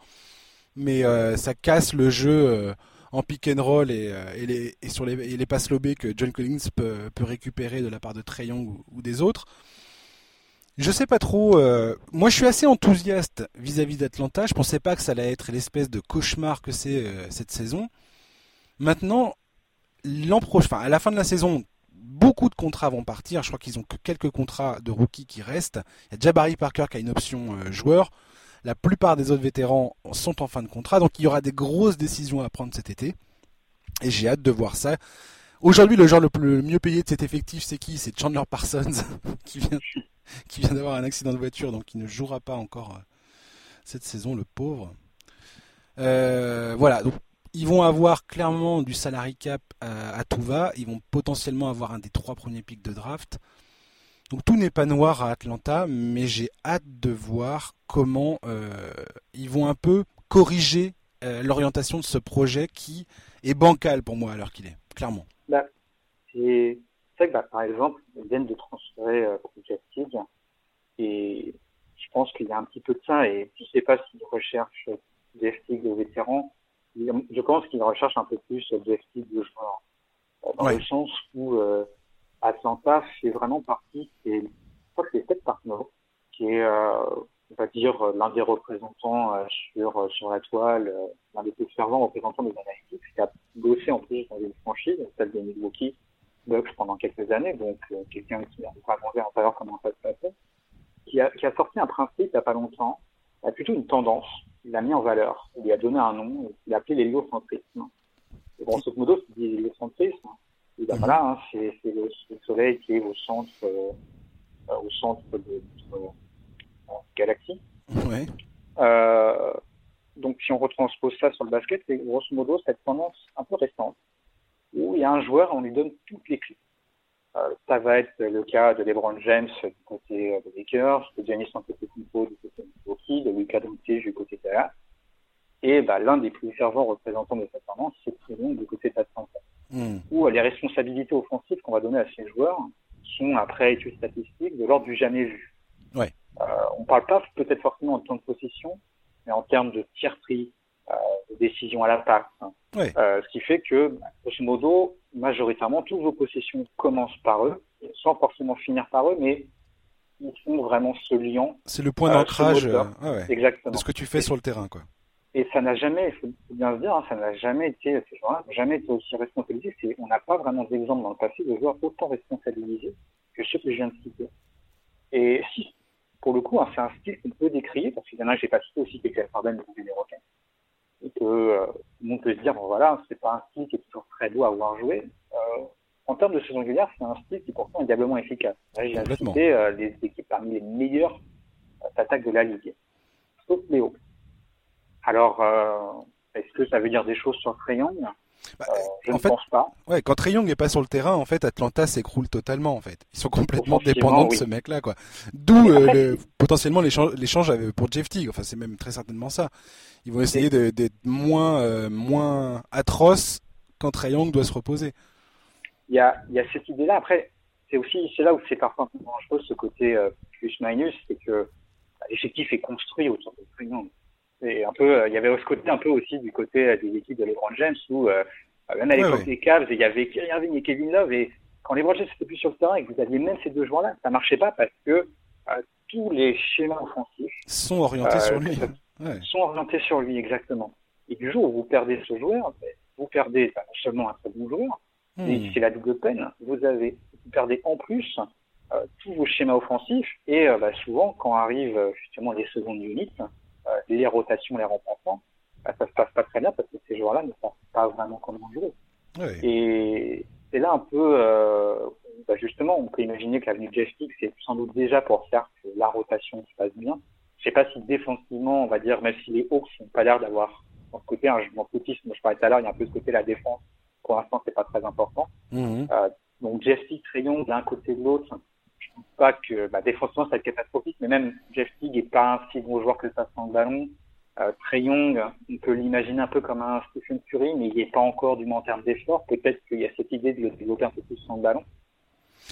mais ça casse le jeu en pick and roll et, euh, les, sur les, passes lobées que John Collins peut, récupérer de la part de Trey ou, des autres. Je sais pas trop. Euh, moi, je suis assez enthousiaste vis-à-vis d'Atlanta. Je pensais pas que ça allait être l'espèce de cauchemar que c'est euh, cette saison. Maintenant, l'an prochain, à la fin de la saison, beaucoup de contrats vont partir. Je crois qu'ils ont que quelques contrats de rookies qui restent. Il y a déjà Barry Parker qui a une option joueur. La plupart des autres vétérans sont en fin de contrat, donc il y aura des grosses décisions à prendre cet été. Et j'ai hâte de voir ça. Aujourd'hui, le joueur le, mieux payé de cet effectif, c'est qui? C'est Chandler Parsons, *laughs* qui vient, d'avoir un accident de voiture, donc il ne jouera pas encore euh, cette saison, le pauvre. Euh, voilà, ils vont avoir clairement du salary cap à, à, tout va. Ils vont potentiellement avoir un des trois premiers pics de draft. Donc tout n'est pas noir à Atlanta, mais j'ai hâte de voir comment euh, ils vont un peu corriger l'orientation de ce projet qui est bancal pour moi à l'heure qu'il est, clairement bah, C'est vrai que bah, par exemple, ils viennent de transférer euh, et je pense qu'il y a un petit peu de ça et je ne sais pas s'ils recherchent des FTIG de vétérans. Je pense qu'ils recherchent un peu plus des FTIG de joueurs. Dans le sens où euh, Atlanta fait vraiment partie, et je crois que c'est Ted Partner, qui est, euh, on va dire, l'un des représentants euh, sur, euh, sur la toile, euh, l'un des plus fervents représentants des analytics, qui a bossé en plus dans une franchise, celle de Milwaukee Bucks pendant quelques années, donc quelqu'un qui a vraiment en savoir comment ça se passait, qui a, qui a sorti un principe il n'y a pas longtemps, a plutôt une tendance, il l'a mis en valeur, il lui a donné un nom, il l'a appelé l'héliocentrisme. Et grosso modo, c'est l'héliocentrisme, et ben voilà, hein, c'est le, le, soleil qui est au centre, euh, au centre de notre euh, galaxie. Ouais. Euh, donc si on retranspose ça sur le basket, c'est grosso modo cette tendance un peu récente où il y a un joueur, on lui donne toutes les clés. Euh, ça va être le cas de LeBron James du côté euh, des Lakers, de Giannis Antetokounmpo du côté de Milwaukee, de Luka Doncic du côté de. Et bah, l'un des plus fervents représentants de cette tendance, c'est Trillon du côté d'Atlanta. Mm. Où les responsabilités offensives qu'on va donner à ces joueurs sont, après études statistiques, de l'ordre du jamais vu. Ouais. Euh, on parle pas peut-être forcément en temps de possession, mais en termes de tir pris, euh, de décision à la passe. Hein. Ouais. Euh, ce qui fait que, grosso modo, majoritairement, toutes vos possessions commencent par eux, sans forcément finir par eux, mais ils sont vraiment ce lien. C'est le point d'ancrage euh, ouais. Exactement. de ce que tu fais sur le terrain, quoi. Et ça n'a jamais, il faut bien se dire, hein, ça n'a jamais été, ces n'ont jamais été aussi responsabilisés. On n'a pas vraiment d'exemple dans le passé de joueurs autant responsabilisés que ceux que je viens de citer. Et si, pour le coup, hein, c'est un style qu'on peut décrier, parce qu'il y en a, j'ai pas cité aussi, qui est Harden de des requins. Et que, euh, on peut se dire, bon, voilà, c'est pas un style qui est toujours très beau à avoir joué. Euh, en termes de saison régulière, c'est un style qui pourtant est diablement efficace. J'ai cité euh, les équipes parmi les meilleures euh, attaques de la ligue. Sauf Léo. Alors, euh, est-ce que ça veut dire des choses sur Trae Young bah, euh, Je ne fait, pense pas. Ouais, quand Trae Young n'est pas sur le terrain, en fait, Atlanta s'écroule totalement. En fait, ils sont complètement dépendants de oui. ce mec-là, quoi. D'où euh, le, potentiellement l'échange pour Jeff Teague. Enfin, c'est même très certainement ça. Ils vont essayer d'être moins euh, moins atroces quand Trae Young doit se reposer. Il y a, il y a cette idée-là. Après, c'est aussi c'est là où c'est parfois dangereux ce côté euh, plus minus, c'est que bah, l'effectif est construit autour de Trae Young. Et un peu, euh, il y avait ce côté un peu aussi du côté euh, des équipes de LeBron James où euh, même à l'époque ouais, des Cavs, il y avait Kyrie Irving et Kevin Love et quand LeBron James n'était plus sur le terrain et que vous aviez même ces deux joueurs-là, ça marchait pas parce que tous les schémas offensifs sont orientés sur lui. Ouais. Sont orientés sur lui exactement. Et du jour où vous perdez ce joueur, vous perdez non seulement un très bon joueur, mais c'est la double peine. Vous avez, vous perdez en plus euh, tous vos schémas offensifs et euh, bah, souvent quand arrivent justement les secondes units, euh, les rotations, les remplaçants, bah, ça se passe pas très bien parce que ces joueurs-là ne savent pas vraiment comment jouer. Oui. Et c'est là un peu, euh, bah justement, on peut imaginer que l'avenue de Jeff c'est sans doute déjà pour faire que la rotation se passe bien. Je sais pas si défensivement, on va dire, même si les Hawks n'ont pas l'air d'avoir, dans ce côté, hein, je m'en foutiste, je parlais tout à l'heure, il y a un peu ce côté la défense. Pour l'instant, c'est pas très important. Mmh. Euh, donc Jeff Teague, Rayon, d'un côté de l'autre, pense pas que bah, défensivement ça va être catastrophique, mais même Jeff Teague est pas un si bon joueur que ça sans le ballon. Euh, Trey Young, on peut l'imaginer un peu comme un Stephen Curry, mais il n'est pas encore du moins en termes d'effort. Peut-être qu'il y a cette idée de le développer un peu plus sans le ballon.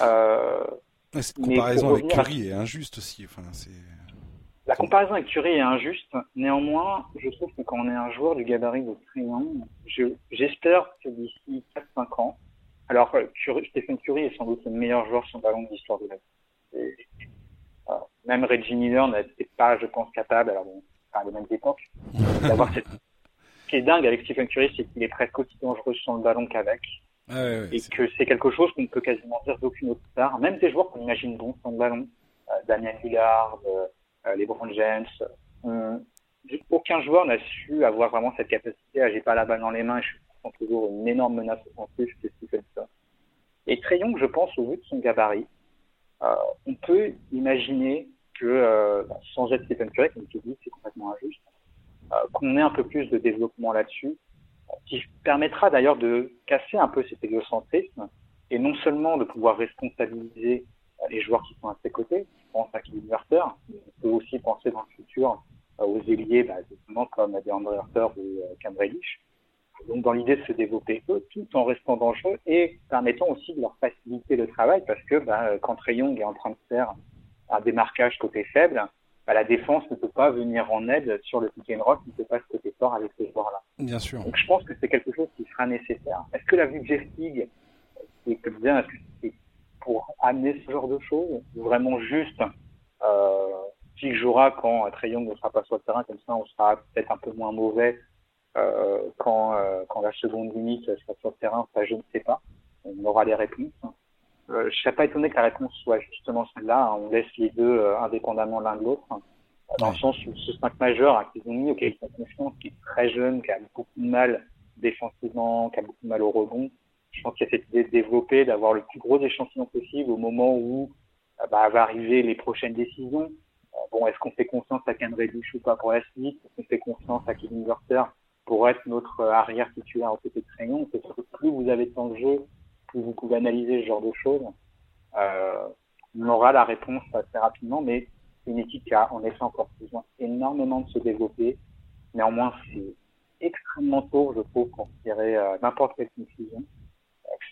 Euh, ouais, cette comparaison avec Curry est injuste aussi. Enfin, c'est... La comparaison avec Curry est injuste. Néanmoins, je trouve que quand on est un joueur du gabarit de Trey Young, je, j'espère que d'ici 4-5 ans, alors Curry, Stephen Curry est sans doute le meilleur joueur sur ballon de l'histoire de la Euh, même Reggie Miller n'était pas, je pense, capable. Alors bon, à les mêmes époques, *laughs* d'avoir cette... Ce qui est dingue avec Stephen Curry, c'est qu'il est presque aussi dangereux sans le ballon qu'avec. Ah ouais, ouais, et c'est... que c'est quelque chose qu'on ne peut quasiment dire d'aucune autre star. Même des joueurs qu'on imagine bons sans le ballon, euh, Damien Lillard, euh, LeBron James, euh, aucun joueur n'a su avoir vraiment cette capacité à j'ai pas la balle dans les mains et je suis toujours une énorme menace offensive que Stephen Curry. Et Trayon, je pense, au vu de son gabarit, euh, on peut imaginer que euh, sans être Stephen Curry, comme tu dis, c'est complètement injuste, euh, qu'on ait un peu plus de développement là-dessus, qui permettra d'ailleurs de casser un peu cet égocentrisme et non seulement de pouvoir responsabiliser les joueurs qui sont à ses côtés, je pense à Kevin Werther, mais on peut aussi penser dans le futur aux ailiers, bah, comme DeAndre Hunter ou Cam Reddish. Donc dans l'idée de se développer eux, tout en restant dangereux et permettant aussi de leur faciliter le travail, parce que bah, quand Young est en train de faire un démarquage côté faible, bah, la défense ne peut pas venir en aide sur le pick and roll, ne peut pas ce côté fort avec ces joueurs-là. Bien sûr. Donc je pense que c'est quelque chose qui sera nécessaire. Est-ce que la vue de Jeff Teague, c'est bien, est-ce que c'est pour amener ce genre de choses, ou vraiment juste euh, qui jouera quand Trey Young ne sera pas sur le terrain, comme ça on sera peut-être un peu moins mauvais quand, euh, quand la seconde limite sera sur le terrain, ça je ne sais pas. On aura les réponses. Euh, je ne serais pas étonné que la réponse soit justement celle-là. On laisse les deux euh, indépendamment l'un de l'autre. Dans le sens où ce 5 majeur hein, qu'ils ont mis, auquel ils font confiance, qui est très jeune, qui a beaucoup de mal défensivement, qui a beaucoup de mal au rebond. Je pense qu'il y a cette idée de développer, d'avoir le plus gros échantillon possible au moment où euh, bah, va arriver les prochaines décisions. bon, est-ce qu'on fait confiance à Ken Reddish ou pas pour la suite? Est-ce qu'on fait confiance à Kevin Werther? Pour être notre arrière titulaire au côté de Crayon C'est que plus vous avez de temps de jeu, plus vous pouvez analyser ce genre de choses. Euh, on aura la réponse assez rapidement, mais c'est une équipe qui a en effet encore besoin énormément de se développer. Néanmoins, c'est extrêmement tôt, je trouve, pour tirer euh, n'importe quelle conclusion.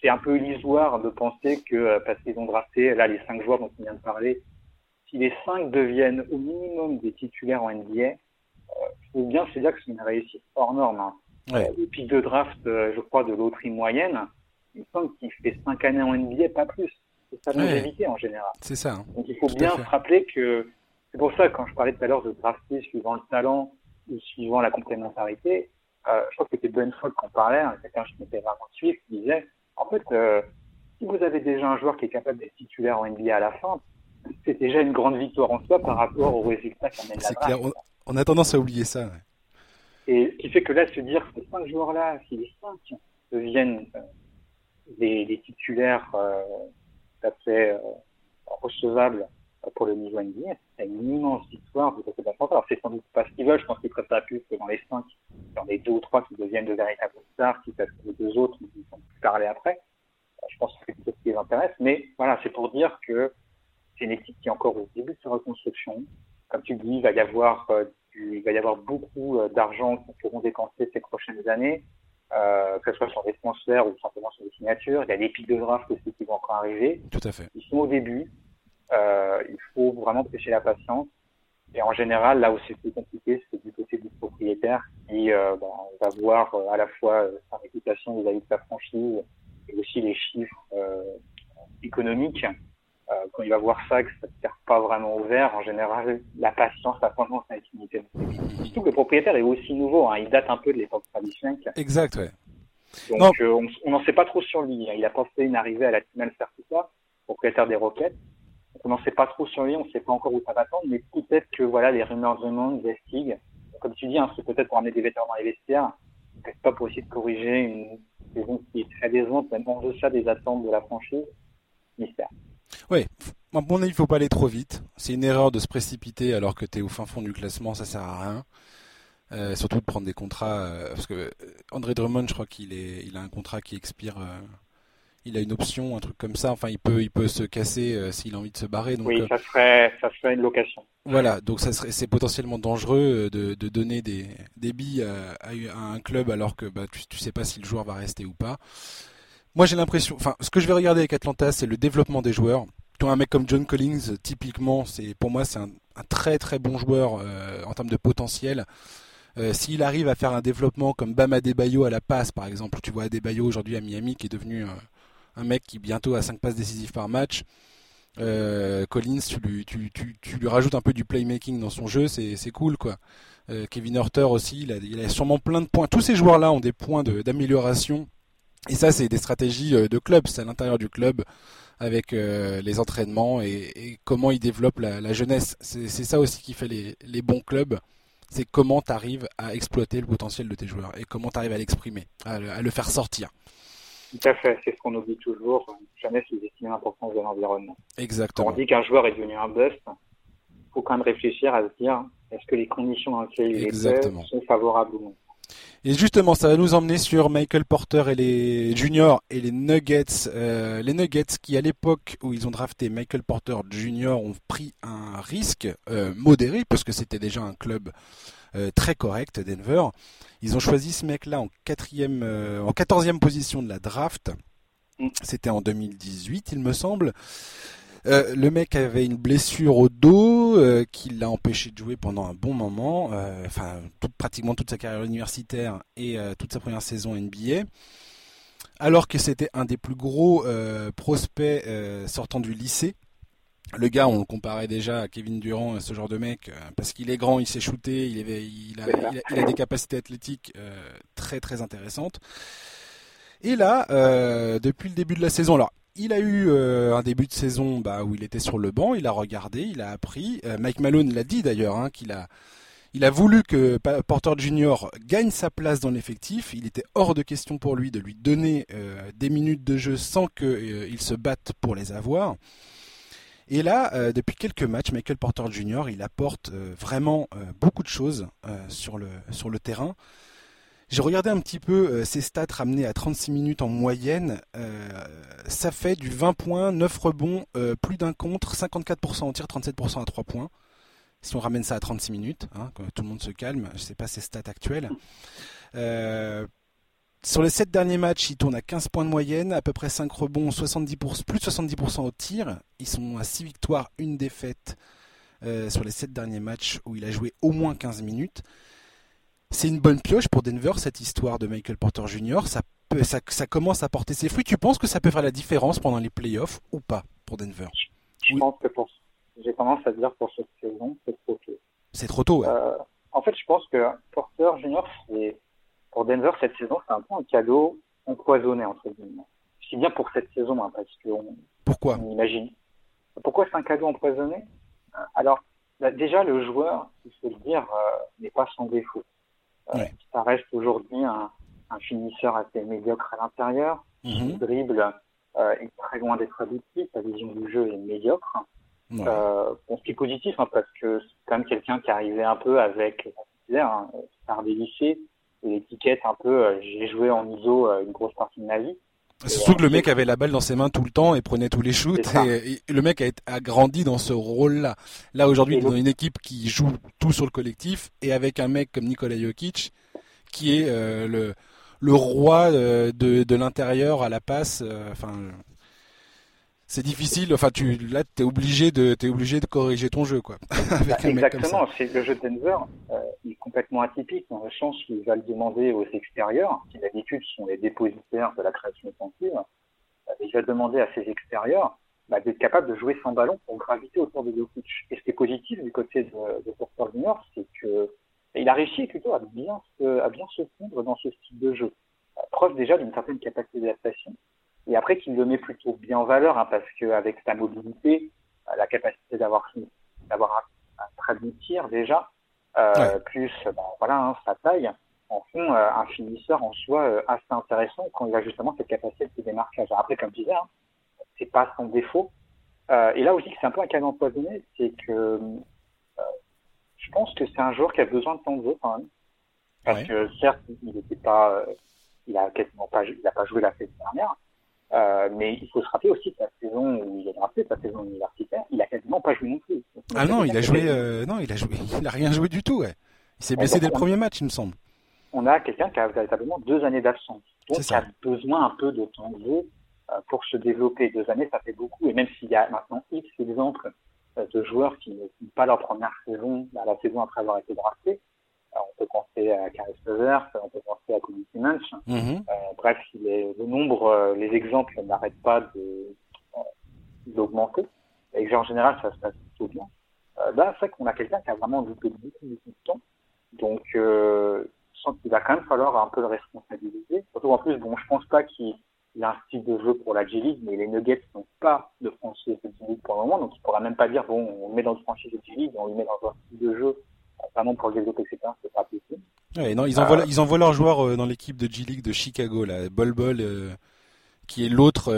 C'est un peu illusoire de penser que euh, parce qu'ils ont drafté là les cinq joueurs dont on vient de parler, si les cinq deviennent au minimum des titulaires en NBA, il faut bien se dire que c'est une réussite hors norme. Hein. Ouais. le pic de draft, je crois, de loterie moyenne, il me semble qu'il fait cinq années en NBA, pas plus. C'est sa longévité en général. C'est ça. Hein. Donc il faut bien se rappeler que c'est pour ça quand je parlais tout à l'heure de drafter suivant le talent ou suivant la complémentarité, euh, je crois que c'était Ben Fogg qu'on parlait, hein, quelqu'un qui m'était vraiment suivi, qui disait en fait, euh, si vous avez déjà un joueur qui est capable d'être titulaire en NBA à la fin, c'est déjà une grande victoire en soi par rapport aux résultats qu'amène la draft. Clair. On a tendance à oublier ça. Et ce qui fait que là, se dire que ces cinq joueurs-là, si les cinq deviennent euh, des, des, titulaires euh, tout à euh, recevables pour le niveau NBA, c'est une immense victoire du côté de la France. Alors c'est sans doute pas ce qu'ils veulent, je pense qu'ils préfèrent plus que dans les cinq, dans les deux ou trois qui deviennent de véritables stars, qui peuvent les deux autres, ils vont plus parler après. Je pense que c'est ce qui les intéresse, mais voilà, c'est pour dire que c'est une équipe qui est encore au début de sa reconstruction. Comme tu dis, il va y avoir, euh, du, il va y avoir beaucoup euh, d'argent qu'ils pourront dépenser ces prochaines années euh, que ce soit sur des transferts ou simplement sur des signatures. Il y a des pics de draft aussi qui vont encore arriver. Tout à fait. Ils sont au début. Euh, il faut vraiment prêcher la patience. Et en général, là où c'est plus compliqué, c'est du côté du propriétaire qui euh, ben, va voir à la fois sa réputation vis-à-vis de sa franchise et aussi les chiffres euh, quand il va voir ça, que ça ne sert pas vraiment au vert, en général, la patience a tendance à être limitée. Surtout que le propriétaire est aussi nouveau, hein. il date un peu de l'époque traditionnelle. Exact, ouais. Donc euh, on n'en sait pas trop sur lui. Il a pas fait une arrivée à la finale Certica, propriétaire des Rockets. Donc on n'en sait pas trop sur lui, on ne sait pas encore où ça va tendre, mais peut-être que voilà les rumeurs de monde, Vestig, comme tu dis, hein, c'est peut-être pour amener des vétérans dans les vestiaires, peut-être pas pour essayer de corriger une saison qui est très décevante, même en deçà des attentes de la franchise. Mystère. Oui, à mon avis, il faut pas aller trop vite. C'est une erreur de se précipiter alors que tu es au fin fond du classement, ça sert à rien. Euh, surtout de prendre des contrats euh, parce que André Drummond, je crois qu'il est, il a un contrat qui expire. Euh, il a une option, un truc comme ça. Enfin, il peut, il peut se casser euh, s'il a envie de se barrer. Donc, oui, ça serait, ça serait une location. Voilà, donc ça serait, c'est potentiellement dangereux de, de donner des, des billes à, à, un club alors que bah, tu, tu sais pas si le joueur va rester ou pas. Moi, j'ai l'impression, enfin, ce que je vais regarder avec Atlanta, c'est le développement des joueurs. Toi, un mec comme John Collins, typiquement, c'est pour moi, c'est un, très très bon joueur euh, en termes de potentiel. Euh, S'il arrive à faire un développement comme Bam Adebayo à la passe, par exemple, tu vois Adebayo aujourd'hui à Miami, qui est devenu un, un mec qui bientôt a 5 passes décisives par match. Euh, Collins, tu lui, tu, tu, tu rajoutes un peu du playmaking dans son jeu, c'est cool quoi. Euh, Kevin Hurter aussi, il a sûrement plein de points. Tous ces joueurs-là ont des points d'amélioration et ça, c'est des stratégies euh, de club, c'est à l'intérieur du club avec euh, les entraînements et, et, comment ils développent la, la jeunesse. C'est ça aussi qui fait les, les bons clubs. C'est comment tu arrives à exploiter le potentiel de tes joueurs et comment tu arrives à l'exprimer, à, à, le faire sortir. Tout à fait, c'est ce qu'on oublie toujours. Jamais sous-estimer l'importance de l'environnement. Exactement. Quand on dit qu'un joueur est devenu un bust, il faut quand même réfléchir à se dire est-ce que les conditions dans lesquelles il est sont favorables ou non? Et justement, ça va nous emmener sur Michael Porter et les juniors et les Nuggets. Euh, les Nuggets qui, à l'époque où ils ont drafté Michael Porter Jr., ont pris un risque euh, modéré parce que c'était déjà un club euh, très correct, Denver. Ils ont choisi ce mec-là en quatrième, en quatorzième position de la draft. Mm. C'était en 2018, il me semble. Euh, le mec avait une blessure au dos euh, qui l'a empêché de jouer pendant un bon moment, euh, enfin pratiquement toute sa carrière universitaire et toute sa première saison NBA. Alors que c'était un des plus gros prospects sortant du lycée. Le gars, on le comparait déjà à Kevin Durant, ce genre de mec, parce qu'il est grand, il sait shooter, il, il, a, des capacités athlétiques très très intéressantes. Et là, depuis le début de la saison, alors il a eu euh, un début de saison bah, où il était sur le banc, il a regardé, il a appris. Euh, Mike Malone l'a dit d'ailleurs, hein, qu'il a, voulu que Porter Jr. gagne sa place dans l'effectif. Il était hors de question pour lui de lui donner euh, des minutes de jeu sans qu'il se batte pour les avoir. Et là, depuis quelques matchs, Michael Porter Jr. il apporte vraiment beaucoup de choses sur le terrain. J'ai regardé un petit peu ses stats ramenés à 36 minutes en moyenne. ça fait du 20 points, 9 rebonds, plus d'un contre, 54% en tir, 37% à 3 points. Si on ramène ça à 36 minutes, hein, que tout le monde se calme, je ne sais pas ses stats actuelles. sur les 7 derniers matchs, il tourne à 15 points de moyenne, à peu près 5 rebonds, 70%, plus de 70% au tir. Ils sont à 6 victoires, 1 défaite sur les 7 derniers matchs où il a joué au moins 15 minutes. C'est une bonne pioche pour Denver, cette histoire de Michael Porter Jr. Ça, ça, commence à porter ses fruits. Tu penses que ça peut faire la différence pendant les playoffs ou pas pour Denver? Je pense que pour... j'ai tendance à dire pour cette saison, c'est trop tôt. C'est trop tôt, ouais. Euh, en fait, je pense que Porter Jr., c'est pour Denver cette saison, c'est un peu un cadeau empoisonné entre guillemets. Je dis bien pour cette saison, hein, parce que pourquoi? on imagine. Pourquoi c'est un cadeau empoisonné? Alors, bah, déjà, le joueur, il faut le dire, euh, n'est pas sans défaut. Euh, ça reste aujourd'hui un, un, finisseur assez médiocre à l'intérieur. Mm dribble euh, est très loin d'être abouti. Sa vision du jeu est médiocre. Euh, bon, ce qui est positif, hein, parce que c'est quand même quelqu'un qui arrivait un peu avec, hein, par des lycées, et l'étiquette un peu, euh, j'ai joué en ISO une grosse partie de ma vie. Surtout que le mec avait la balle dans ses mains tout le temps et prenait tous les shoots. Et, le mec a, a, grandi dans ce rôle-là. Là, aujourd'hui, il est dans une équipe qui joue tout sur le collectif et avec un mec comme Nikola Jokic qui est euh, le, le roi euh, de, de l'intérieur à la passe. Euh, c'est difficile. Enfin, tu là, t'es obligé de, es obligé de corriger ton jeu, quoi. *laughs* Bah, exactement. C'est le jeu de Denver. Euh, il est complètement atypique dans le sens qu'il va le demander aux extérieurs, qui d'habitude sont les dépositaires de la création offensive. Euh, il va demander à ses extérieurs bah, d'être capable de jouer sans ballon pour graviter autour de Jokic. Et ce qui est positif du côté de, de Porter Junior, c'est que il a réussi plutôt à bien se, à bien se fondre dans ce style de jeu. Preuve déjà d'une certaine capacité d'adaptation et après qu'il le met plutôt bien en valeur, hein, parce qu'avec sa mobilité, euh, la capacité d'avoir d'avoir bon tir déjà, euh, plus ben, voilà hein, sa taille, en font euh, un finisseur en soi euh, assez intéressant quand il a justement cette capacité de démarquage. Après, comme je disais, hein, c'est pas son défaut. et là aussi, c'est un peu un cas empoisonné, c'est que je pense que c'est un joueur qui a besoin de temps de jeu quand même. Parce que certes, il n'était pas, il a quasiment pas, il a pas joué la saison dernière, euh, mais il faut se rappeler aussi que la saison où il est drafté, sa saison universitaire, il a quasiment pas joué non plus. ah non, il a joué, euh, non, il a joué, il a rien joué du tout. Ouais. Il s'est blessé dès le premier match, il me semble. On a quelqu'un qui a véritablement deux années d'absence, donc qui a besoin un peu de temps de jeu euh, pour se développer. Deux années, ça fait beaucoup, et même s'il y a maintenant X exemples de joueurs qui ne font pas leur première saison, bah, la saison après avoir été on peut penser à Caris Levert, on peut penser à Cody Simmons. Mhm. Euh, bref, les, le nombre, euh, les exemples n'arrêtent pas euh, d'augmenter. Et en général, ça se passe plutôt bien. là, c'est vrai qu'on a quelqu'un qui a vraiment loupé beaucoup, beaucoup de temps. Donc, euh, je sens qu'il va quand même falloir un peu le responsabiliser. Surtout en plus, bon, je pense pas qu'il a un style de jeu pour la G-League, mais les Nuggets n'ont pas de franchise de G-League pour le moment, donc il pourra même pas dire, bon, on le met dans le franchise de G-League, on le met dans un style de jeu vraiment pour le développer, etc. C'est pas possible. Ouais, non, ils envoient, euh, ils envoient leurs joueurs euh, dans l'équipe de G-League de Chicago, là, Bol Bol, euh, qui est l'autre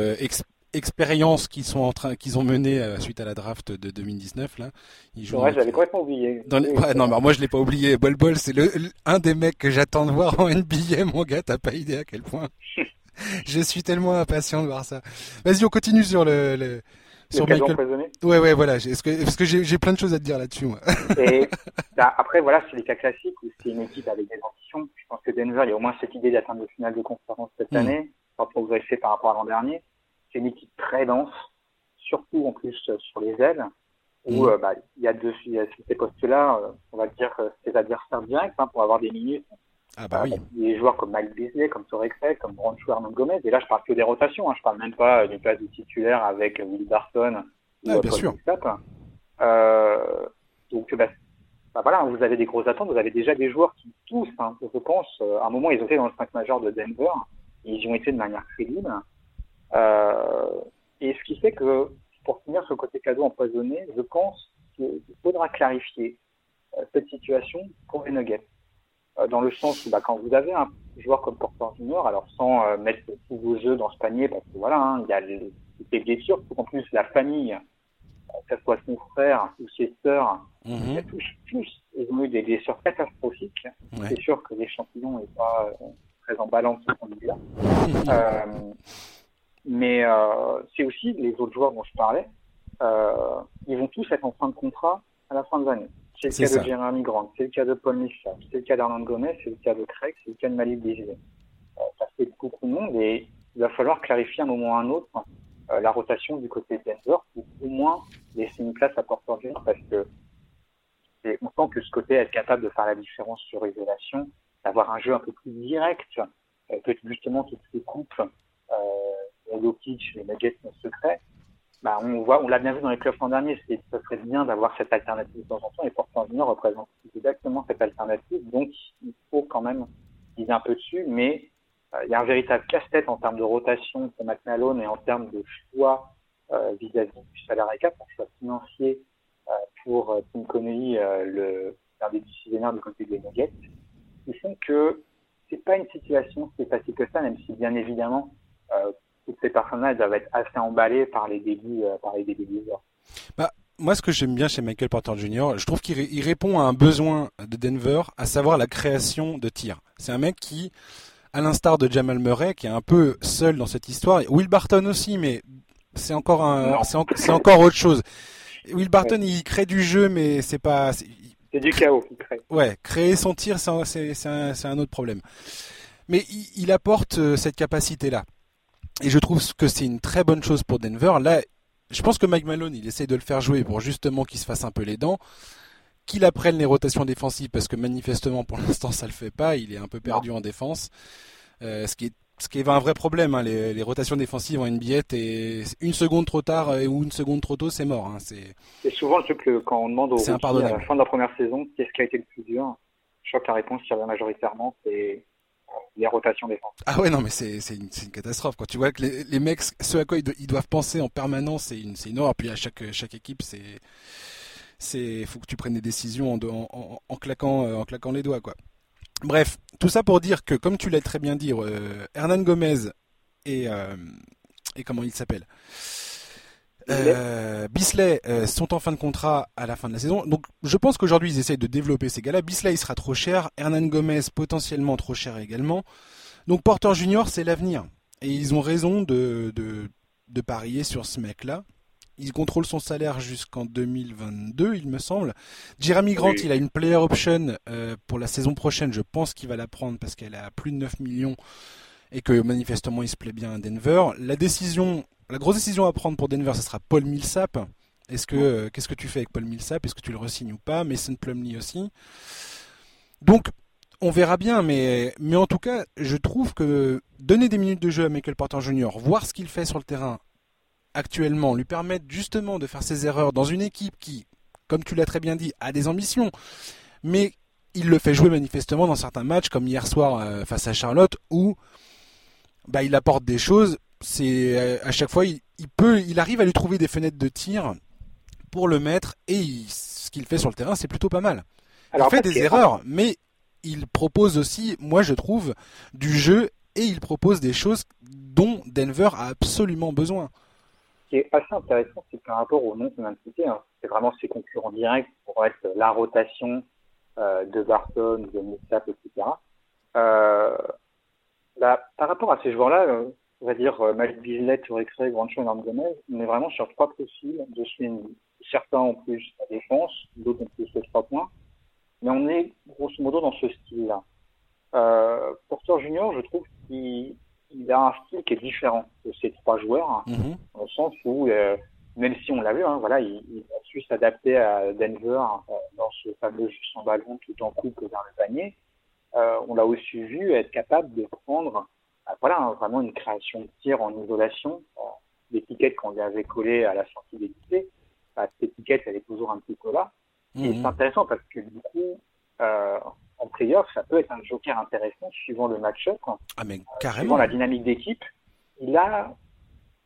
expérience qu'ils sont en train, qu'ils ont menée euh, suite à la draft de 2019 là. Ils jouent ouais, j'avais complètement oublié. Dans ouais, non, mais moi je l'ai pas oublié. Bol Bol, c'est le, un des mecs que j'attends de voir en NBA, mon gars. T'as pas idée à quel point. *laughs* je suis tellement impatient de voir ça. Vas-y, on continue sur le, le sur Michael. Ouais, ouais, voilà. Est-ce que, parce que j'ai plein de choses à te dire là-dessus, moi. Et *laughs* bah, après, voilà, c'est les cas classiques où c'est une équipe avec des ambitions. Je pense que Denver, il y a au moins cette idée d'atteindre le final de conférence cette hmm. année, pas progresser par rapport à l'an dernier. C'est une équipe très dense, surtout en plus euh, sur les ailes, où hmm. euh, bah, il y a deux, y a ces postes-là, euh, on va dire ses adversaires directs hein, pour avoir des minutes ah bah oui. Des joueurs comme Mike Beasley, comme Torexel, comme Roncho Hernan Gomez. Et là, je parle que des rotations. Hein. Je parle même pas du place de titulaire avec Will Barton ou ah, bien sûr. Euh, donc, bah, bah, voilà, vous avez des grosses attentes. Vous avez déjà des joueurs qui tous, hein, je pense, euh, à un moment, ils ont été dans le 5 majeur de Denver. Ils y ont été de manière crédible. Euh, et ce qui fait que, pour finir sur le côté cadeau empoisonné, je pense qu'il faudra clarifier cette situation pour les Nuggets. Euh, dans le sens où bah, quand vous avez un joueur comme Porter Junior, alors sans euh, mettre tous vos jeux dans ce panier, parce que voilà, hein, il y a les, les blessures, en plus la famille, euh, que ce soit son frère ou ses sœurs, mm tous, tous, ils ont eu des blessures catastrophiques. C'est sûr que l'échantillon n'est pas très en balance ce point de vue-là. euh, mais c'est aussi les autres joueurs dont je parlais, ils vont tous être en fin de contrat à la fin de l'année. C'est le cas de Jeremy Grant, c'est le cas de Paul Millsap, c'est le cas d'Arnaud Gomez, c'est le cas de Craig, c'est le cas de Malik Beasley. Euh, ça fait beaucoup de monde et il va falloir clarifier un moment ou un autre euh, la rotation du côté de Denver pour au moins laisser une place à Porter parce que on sent que ce côté être capable de faire la différence sur isolation, d'avoir un jeu un peu plus direct, euh, que justement toutes ces couples, euh, Jokic, les Nuggets, nos secrets, bah, on voit, on l'a bien vu dans les clubs l'an dernier, ça serait bien d'avoir cette alternative de temps en temps, et Portland Junior représente exactement cette alternative, donc il faut quand même viser un peu dessus, mais euh, il y a un véritable casse-tête en termes de rotation pour McMahon et en termes de choix euh, vis-à-vis du salaire cap, un choix financier euh, pour euh, Tim Connolly, euh, le, l'un des décisionnaires du côté des Nuggets, qui font que c'est pas une situation qui est facile que ça, même si bien évidemment toutes ces personnes-là doivent être assez emballées par les débuts, euh, par les débuts des joueurs. Bah, moi, ce que j'aime bien chez Michael Porter Jr., je trouve qu'il répond à un besoin de Denver, à savoir la création de tirs. C'est un mec qui, à l'instar de Jamal Murray, qui est un peu seul dans cette histoire, Will Barton aussi, mais c'est encore un, c'est encore autre chose. Will Barton, il crée du jeu, mais c'est pas. C'est du chaos qu'il crée. Ouais, créer son tir, c'est un, un, autre problème. Mais il, il apporte euh, cette capacité-là. Et je trouve que c'est une très bonne chose pour Denver. Là, je pense que Mike Malone, il essaie de le faire jouer pour justement qu'il se fasse un peu les dents, qu'il apprenne les rotations défensives parce que manifestement pour *laughs* l'instant ça le fait pas. Il est un peu perdu en défense, euh, ce qui est ce qui est un vrai problème. Hein. Les, les, rotations défensives en NBA, et une seconde trop tard euh, ou une seconde trop tôt, c'est mort. Hein. C'est souvent le truc que quand on demande aux à la fin de la première saison, qu'est-ce qui a été le plus dur? Je crois que la réponse qui revient majoritairement, c'est les rotations défensives. Ah ouais, non, mais c'est, une, une catastrophe. Quand tu vois que les, mecs, ce à quoi ils, doivent penser en permanence, c'est une, une horreur. Puis à chaque, chaque équipe, c'est, c'est, faut que tu prennes des décisions en, en, en, claquant, euh, en claquant les doigts, quoi. Bref, tout ça pour dire que, comme tu l'as très bien dit, euh, Hernan Gomez et, euh, et comment il s'appelle euh, Bisley euh, sont en fin de contrat à la fin de la saison. Donc je pense qu'aujourd'hui ils essayent de développer ces gars-là. Bisley il sera trop cher, Hernan Gomez potentiellement trop cher également. Donc Porter Junior c'est l'avenir. Et ils ont raison de, de, de parier sur ce mec-là. Il contrôle son salaire jusqu'en 2022, il me semble. Jeremy Grant, il a une player option euh, pour la saison prochaine. Je pense qu'il va la prendre parce qu'elle a plus de 9 millions et que manifestement il se plaît bien à Denver. La décision la grosse décision à prendre pour Denver, ce sera Paul Millsap. Est-ce que euh, qu'est-ce que tu fais avec Paul Millsap? Est-ce que tu le resignes ou pas? Mason Plumlee aussi. Donc on verra bien, mais mais en tout cas, je trouve que donner des minutes de jeu à Michael Porter Jr., voir ce qu'il fait sur le terrain actuellement, lui permettre justement de faire ses erreurs dans une équipe qui, comme tu l'as très bien dit, a des ambitions, mais il le fait jouer manifestement dans certains matchs, comme hier soir euh, face à Charlotte, où bah, il apporte des choses c'est euh, à chaque fois il, peut, il arrive à lui trouver des fenêtres de tir pour le mettre et ce qu'il fait sur le terrain c'est plutôt pas mal. il fait des erreurs, mais il propose aussi, moi je trouve, du jeu et il propose des choses dont Denver a absolument besoin. qui est assez intéressant, c'est par rapport au nom qu'on vient de citer, hein, c'est vraiment ses concurrents directs pour être la rotation euh, de Barton, de Moussap, etc. Euh, bah, par rapport à ces joueurs-là, on va dire euh, Malik Bislett, Torrey Craig, Rancho et Gomez, on est vraiment sur trois profils de swing. Certains ont plus la défense, d'autres ont plus les trois points, mais on est grosso modo dans ce style-là. Euh, Porter Junior, je trouve qu'il il a un style qui est différent de ces trois joueurs, Mhm. dans le sens où, euh, même si on l'a vu, hein, voilà, il, il a su s'adapter à Denver euh, dans ce fameux jeu sans ballon tout en coupe vers le panier. Euh, on l'a aussi vu être capable de prendre, voilà, hein, vraiment une création de tir en isolation. Euh, L'étiquette qu'on lui avait collée à la sortie des lycées, bah, cette étiquette, elle est toujours un petit peu là. Et Mhm. c'est intéressant parce que du coup, euh, en playoff, ça peut être un joker intéressant suivant le match-up. Ah mais suivant carrément. la dynamique d'équipe. A,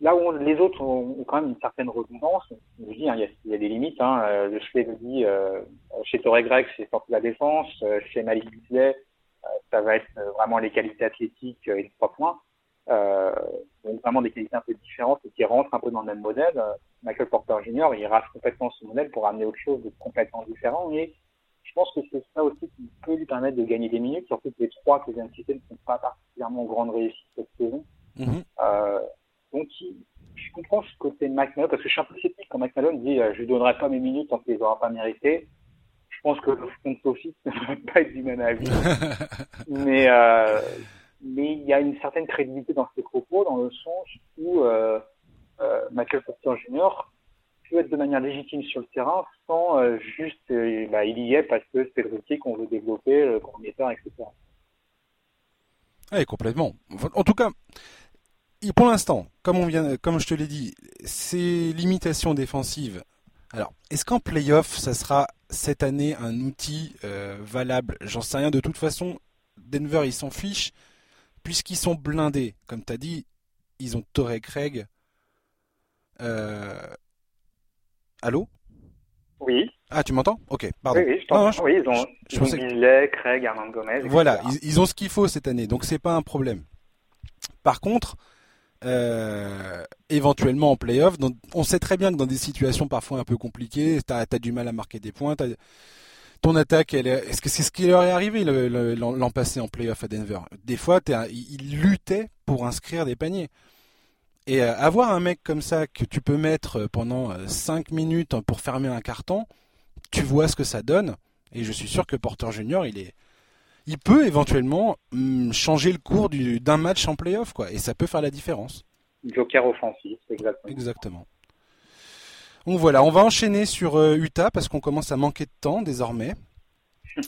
là où on- les autres ont, ont quand même une certaine redondance, je dis, hein, il, y a, il y a des limites. Hein, euh, je l'ai dit, euh, chez Torrey Greg, c'est surtout la défense. euh, chez Malik Beasley, euh, ça va être euh, vraiment les qualités athlétiques euh, et les trois points. Euh, donc vraiment des qualités un peu différentes et qui rentrent un peu dans le même modèle. Euh, Michael Porter Jr., il rase complètement ce modèle pour amener autre chose de complètement différent. Et je pense que c'est ça aussi qui peut lui permettre de gagner des minutes, surtout que les trois que je viens de citer ne sont pas particulièrement grande réussite cette saison. Mhm. Euh, donc, je comprends ce côté de Mike Malone, parce que je suis un peu sceptique quand Mike Malone dit euh, je lui donnerai pas mes minutes tant qu'il les aura pas méritées. Je pense que le front office *laughs* ne va pas être du même avis. *laughs* mais euh, mais il y a une certaine crédibilité dans ses propos, dans le sens où euh, euh, Michael Porter Jr. peut être de manière légitime sur le terrain sans euh, juste euh, bah, il y est parce que c'est le routier qu'on veut développer, le premier temps, etc. Ouais, complètement. En tout cas, pour l'instant, comme on vient, comme je te l'ai dit, ces limitations défensives. Alors, est-ce qu'en playoff, ça sera cette année un outil euh, valable? J'en sais rien. De toute façon, Denver, ils s'en fichent puisqu'ils sont blindés. Comme tu as dit, ils ont Torrey Craig. Euh... Allô? Oui, Ah, tu m'entends? Ok, pardon. oui, oui, je Non, non, t'entends. je- oui, ils ont, je ils ont que- Craig, Armand Gomez. etc. Voilà, ils, ils ont ce qu'il faut cette année, donc c'est pas un problème. Par contre, euh, éventuellement en playoff, dans- on sait très bien que dans des situations parfois un peu compliquées, t'as as du mal à marquer des points. ton attaque, est-ce que c'est ce qui leur est arrivé l'an passé en playoff à Denver? Des fois, ils luttaient pour inscrire des paniers. Et euh, avoir un mec comme ça que tu peux mettre pendant 5 minutes pour fermer un carton, tu vois ce que ça donne. Et je suis sûr que Porter Junior, il est, il peut éventuellement hum, changer le cours du- d'un match en playoff, quoi. Et ça peut faire la différence. Joker offensif, exactement. Exactement. Donc voilà, on va enchaîner sur euh, Utah parce qu'on commence à manquer de temps désormais. *laughs*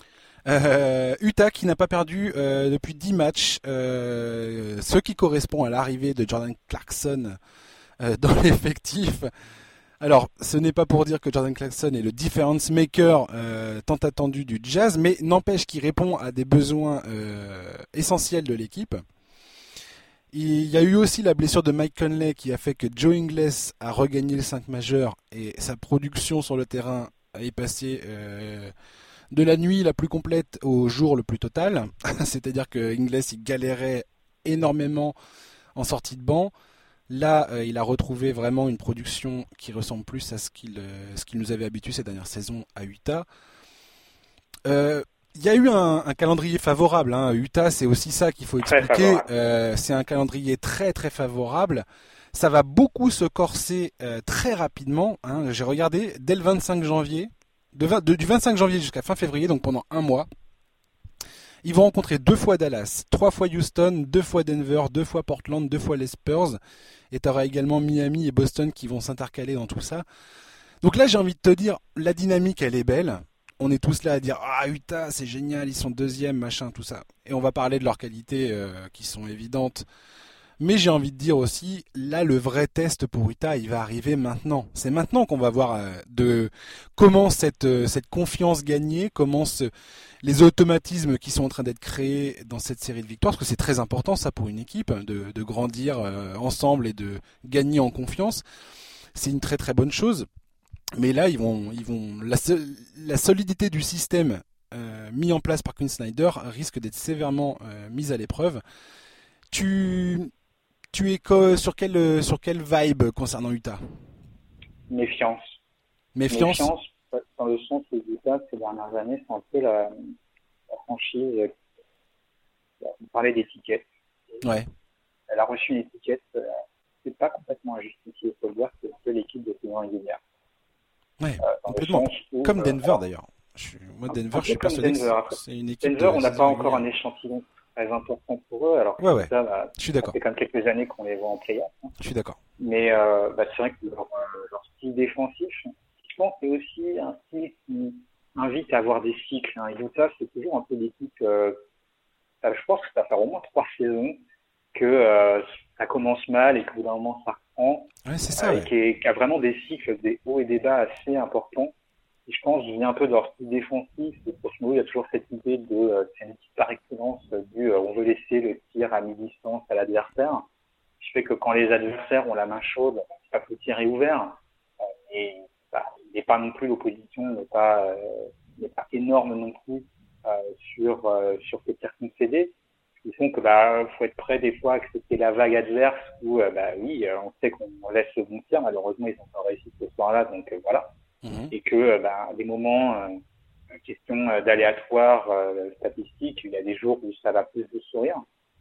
Euh, Utah qui n'a pas perdu euh, depuis 10 matchs, ce qui correspond à l'arrivée de Jordan Clarkson dans *laughs* l'effectif. Alors, ce n'est pas pour dire que Jordan Clarkson est le difference maker euh, tant attendu du Jazz, mais n'empêche qu'il répond à des besoins euh, essentiels de l'équipe. Il y a eu aussi la blessure de Mike Conley qui a fait que Joe Ingles a regagné le 5 majeur et sa production sur le terrain est passée euh, de la nuit la plus complète au jour le plus total. *laughs* C'est-à-dire que Ingles il galérait énormément en sortie de banc. Là, euh, il a retrouvé vraiment une production qui ressemble plus à ce qu'il euh, nous avait habitué ces dernières saisons à Utah. Euh, il y a eu un, un calendrier favorable. Hein. Utah, c'est aussi ça qu'il faut expliquer. Euh, c'est un calendrier très très favorable. Ça va beaucoup se corser euh, très rapidement. hein. J'ai regardé dès le 25 janvier, de vingt- de- du 25 janvier jusqu'à fin février, donc pendant un mois. Ils vont rencontrer deux fois Dallas, trois fois Houston, deux fois Denver, deux fois Portland, deux fois les Spurs. Et tu auras également Miami et Boston qui vont s'intercaler dans tout ça. Donc là, j'ai envie de te dire, la dynamique, elle est belle. On est tous là à dire Ah, Utah, c'est génial, ils sont deuxième, machin, tout ça. Et on va parler de leurs qualités euh, qui sont évidentes. Mais j'ai envie de dire aussi, là, le vrai test pour Utah, il va arriver maintenant. C'est maintenant qu'on va voir euh, de comment cette, euh, cette confiance gagnée, comment les automatismes qui sont en train d'être créés dans cette série de victoires, parce que c'est très important ça pour une équipe, hein, de, de grandir euh, ensemble et de gagner en confiance. C'est une très très bonne chose. Mais là, ils vont, ils vont, la, la solidité du système mis en place par Quinn Snyder risque d'être sévèrement mise à l'épreuve. Tu, tu es sur quelle sur quelle vibe concernant Utah? Méfiance. Méfiance? Méfiance dans le sens où Utah ces dernières années c'est un peu la, franchise. On parlait d'étiquette. Ouais. Elle a reçu une étiquette. Euh, c'est pas complètement injustifié, il faut le dire, c'est un peu l'équipe de saison régulière. Ouais, euh, complètement. comme euh, Denver d'ailleurs. Moi, Denver, je suis persuadé que c'est une équipe. Denver, on n'a pas encore un échantillon très important pour eux. Alors, ouais, ouais. Ça, bah, je suis d'accord. C'est même quelques années qu'on les voit en playoff. Hein. Je suis d'accord. Mais euh, bah, c'est vrai que leur, leur, style défensif, je pense, c'est aussi un style qui invite à avoir des cycles. Hein. Utah, c'est toujours un peu l'équipe. Euh, je pense que ça va faire au moins trois saisons que euh, ça commence mal et qu'au bout d'un moment ça reprend. Ouais, c'est ça. Et qui, a vraiment des cycles, des hauts et des bas assez importants. Et je pense, je viens un peu de leur style défensif. Et pour il y a toujours cette idée de, euh, c'est une équipe par excellence du, euh, on veut laisser le tir à mi-distance à l'adversaire. Ce qui fait que quand les adversaires ont la main chaude, pas que le tir est ouvert. et bah, il n'est pas non plus l'opposition n'est pas, n'est pas énorme non plus sur sur ces tirs concédés qui font que bah faut être prêt des fois à accepter la vague adverse où euh, bah oui euh, on sait qu'on laisse le bon tir malheureusement ils ont pas réussi ce soir-là donc euh, voilà mhm. et que bah des moments question d'aléatoire statistique il y a des jours où ça va plus de sourire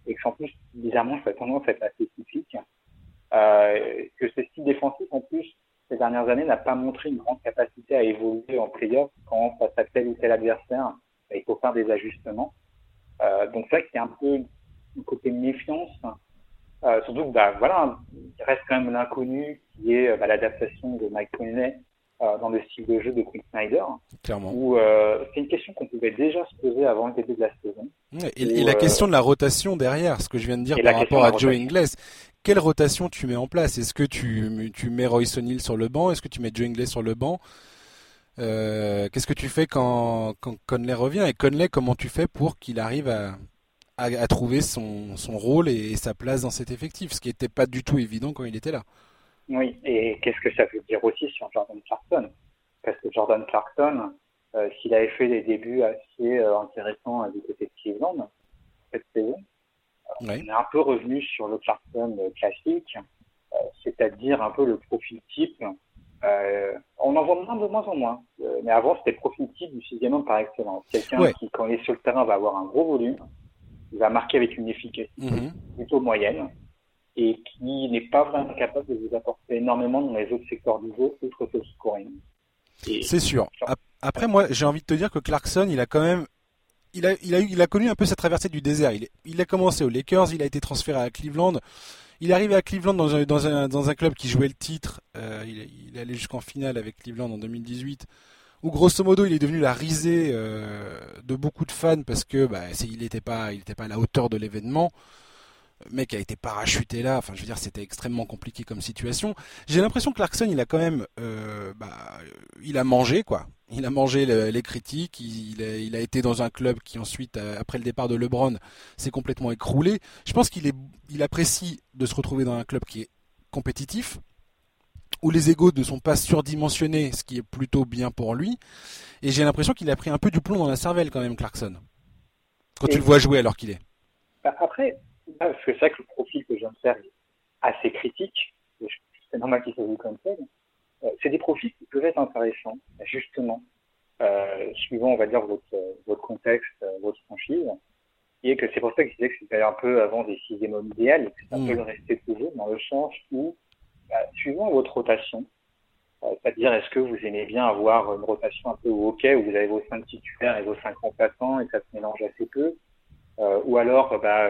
et que en plus bizarrement ça a tendance à être assez typique que ce style défensif en plus ces dernières années n'a pas montré une grande capacité à évoluer en playoff quand face à tel ou tel adversaire bah, il faut faire des ajustements euh, donc c'est vrai qu'il y a un peu un côté méfiance. Euh, surtout que bah, voilà, il reste quand même l'inconnu qui est bah, l'adaptation de Mike Conley euh, dans le style de jeu de Quinn Snyder. Clairement. Où euh, c'est une question qu'on pouvait déjà se poser avant le début de la saison. et, la question de la rotation derrière, ce que je viens de dire par rapport à Joe Ingles. Quelle rotation tu mets en place? Est-ce que tu, tu mets Royce O'Neill sur le banc? Est-ce que tu mets Joe Ingles sur le banc? Euh, qu'est-ce que tu fais quand, quand Conley revient? Et Conley, comment tu fais pour qu'il arrive à, à, trouver son, son rôle et, sa place dans cet effectif, ce qui n'était pas du tout évident quand il était là Oui, et qu'est-ce que ça veut dire aussi sur Jordan Clarkson? Parce que Jordan Clarkson, euh, s'il avait fait des débuts assez euh, intéressants du côté de Cleveland cette saison, on est un peu revenu sur le Clarkson classique, c'est-à-dire un peu le profil type euh, on en voit moins de moins en moins. Euh, mais avant, c'était le profil type du sixième homme par excellence. Quelqu'un qui, quand il est sur le terrain, va avoir un gros volume, il va marquer avec une efficacité mhm. plutôt moyenne, et qui n'est pas vraiment capable de vous apporter énormément dans les autres secteurs du jeu, outre ce scoring. C'est sûr. Après, moi, j'ai envie de te dire que Clarkson, il a quand même il a, il a, il a connu un peu cette traversée du désert. Il, il a commencé aux Lakers, il a été transféré à Cleveland. Il est arrivé à Cleveland dans un, dans un, dans un club qui jouait le titre. Euh, il, il, est allé jusqu'en finale avec Cleveland en 2018. Où grosso modo il est devenu la risée euh, de beaucoup de fans parce que bah, il n'était pas, il était pas à la hauteur de l'événement. Mec a été parachuté là. Enfin, je veux dire, c'était extrêmement compliqué comme situation. J'ai l'impression que Clarkson, il a quand même, euh, bah, il a mangé quoi il a mangé les critiques, il, a, été dans un club qui ensuite, après le départ de LeBron, s'est complètement écroulé. Je pense qu'il il apprécie de se retrouver dans un club qui est compétitif, où les égaux ne sont pas surdimensionnés, ce qui est plutôt bien pour lui. Et j'ai l'impression qu'il a pris un peu du plomb dans la cervelle quand même, Clarkson, quand tu le vois jouer alors qu'il est. Bah, après, c'est vrai que le profil que je viens de faire est assez critique. C'est normal qu'il soit vu comme ça. Euh, c'est des profils qui peuvent être intéressants, justement, euh, suivant, on va dire, votre, votre contexte, euh, votre franchise. Et que c'est pour ça que je disais que c'était un peu avant des sixièmes hommes idéal, et que ça mmh. peut le rester toujours, dans le sens où, bah, suivant votre rotation, c'est-à-dire est-ce que vous aimez bien avoir une rotation un peu au hockey où vous avez vos cinq titulaires et vos cinq remplaçants et ça se mélange assez peu, euh, ou alors bah,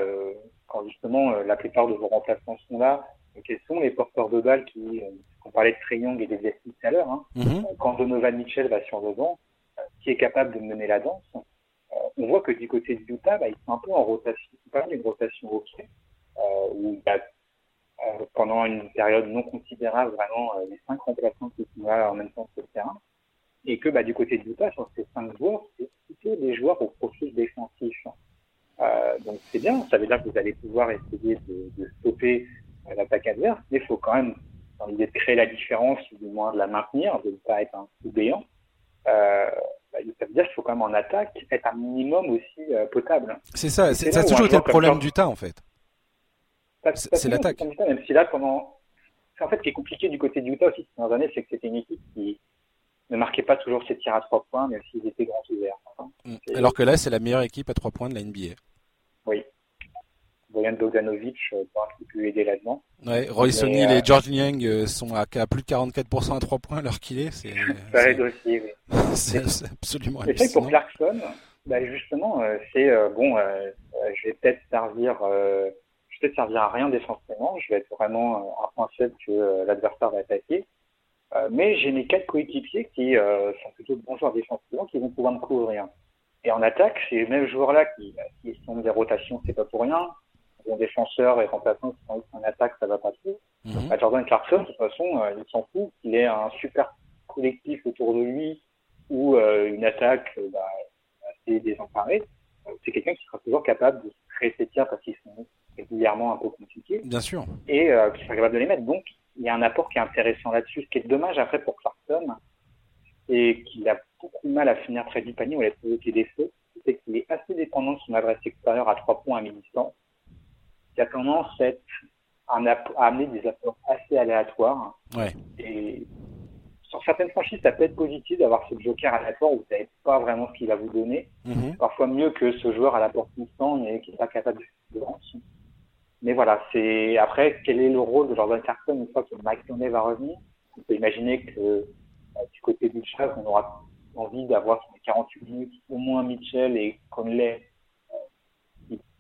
quand justement la plupart de vos remplaçants sont là, quels sont les porteurs de balles qui, on parlait de Trey Young et des tout à l'heure, hein. Mhm. quand Donovan Mitchell va sur le banc, euh, qui est capable de mener la danse, euh, on voit que du côté de Utah, bah, ils sont un peu en rotation, pas une rotation hockey, euh, où bah, euh, pendant une période non considérable, vraiment, les cinq remplaçants qui sont là en même temps sur le terrain, et que bah, du côté de Utah, sur ces cinq joueurs, c'est plutôt des joueurs au profil défensif. Euh, donc c'est bien, ça veut dire que vous allez pouvoir essayer de, de stopper l'attaque adverse, mais il faut quand même dans l'idée de créer la différence, ou du moins de la maintenir, de ne pas être un béant, euh, bah, ça veut dire qu'il faut quand même en attaque être un minimum aussi euh, potable. C'est ça, ça a toujours été le problème du tas en fait. c'est l'attaque. Même si là, pendant. En fait, ce qui est compliqué du côté du Utah aussi ces dernières années, c'est que c'était une équipe qui ne marquait pas toujours ses tirs à trois points, même s'ils étaient grands ouverts. Mm. Alors que là, c'est la meilleure équipe à trois points de la NBA. Oui. Boyan Bogdanovic euh, peut un peu aider là-dedans. Ouais, Royce O'Neal et euh, George Niang euh, sont à, plus de 44% à trois points à l'heure qu'il est. C'est, ça aide aussi, oui. *laughs* c'est, absolument C'est vrai pour Clarkson, bah justement, c'est bon, je vais peut-être servir, je vais peut-être servir à rien défensivement. Je vais être vraiment un point faible que l'adversaire va attaquer. mais j'ai mes quatre coéquipiers qui sont plutôt de bons joueurs défensivement qui vont pouvoir me couvrir. Et en attaque, ces mêmes joueurs-là qui, qui sont des rotations, c'est pas pour rien bon défenseur et remplaçant qui sont en attaque, ça va pas trop. Mm Jordan Clarkson, de toute façon, euh, il s'en fout qu'il ait un super collectif autour de lui ou euh, une attaque euh, bah, assez désemparée. C'est quelqu'un qui sera toujours capable de créer ses tirs parce qu'ils sont régulièrement un peu compliqués. Bien sûr. Et qui sera capable de les mettre. Donc, il y a un apport qui est intéressant là-dessus. Ce qui est dommage après pour Clarkson, c'est qu'il a beaucoup de mal à finir très du panier ou à provoquer des feux. C'est qu'il est assez dépendant de son adresse extérieure à trois points à mi-distance qui a tendance à, amener des apports assez aléatoires. Ouais. Et sur certaines franchises, ça peut être positif d'avoir ce joker aléatoire où vous savez pas vraiment ce qu'il va vous donner. Mhm. Parfois mieux que ce joueur à la porte constant mais qui n'est pas capable de faire Mais voilà, c'est après quel est le rôle de Jordan Clarkson une fois que Mike va revenir? On peut imaginer que du côté du Chavs, on aura envie d'avoir sur les 48 minutes au moins Mitchell et Conley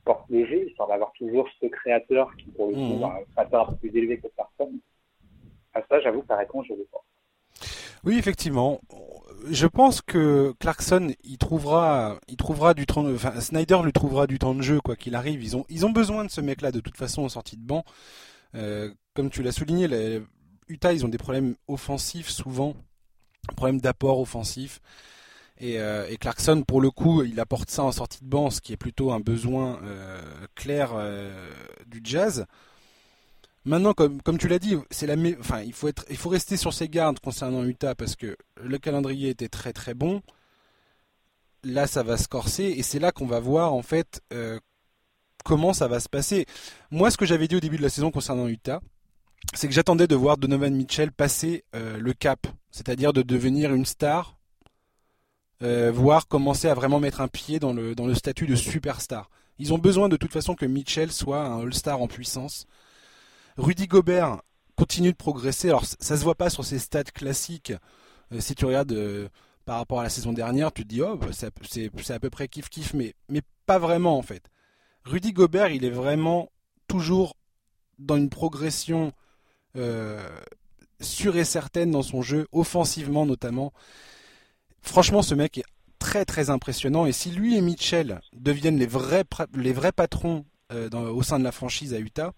porte léger, histoire d'avoir toujours ce créateur qui, pour le coup, mmh. un créateur un peu plus élevé que personne. À ça, j'avoue que la réponse, je l'ai pas. Oui, effectivement. Je pense que Clarkson, il trouvera, il trouvera du temps, enfin, Snyder lui trouvera du temps de jeu, quoi qu'il arrive. Ils ont, ils ont besoin de ce mec-là, de toute façon, en sortie de banc. Euh, comme tu l'as souligné, les Utah, ils ont des problèmes offensifs souvent, problèmes d'apport offensif. Euh, et, Clarkson, pour le coup, il apporte ça en sortie de banc, ce qui est plutôt un besoin euh, clair euh, du jazz. Maintenant, comme, tu l'as dit, c'est la, enfin, il il faut rester sur ses gardes concernant Utah parce que le calendrier était très très bon. Là, ça va se corser et c'est là qu'on va voir en fait comment ça va se passer. Moi, ce que j'avais dit au début de la saison concernant Utah, c'est que j'attendais de voir Donovan Mitchell passer le cap, c'est-à-dire de devenir une star euh, voire commencer à vraiment mettre un pied dans le, dans le statut de superstar. Ils ont besoin de toute façon que Mitchell soit un All-Star en puissance. Rudy Gobert continue de progresser. Alors ça se voit pas sur ses stats classiques. Euh, si tu regardes euh, par rapport à la saison dernière, tu te dis oh bah, c'est à peu près kiff kiff, mais mais pas vraiment en fait. Rudy Gobert, il est vraiment toujours dans une progression sûre et certaine dans son jeu, offensivement notamment. Franchement, ce mec est très très impressionnant. Et si lui et Mitchell deviennent les vrais, les vrais patrons euh, au sein de la franchise à Utah,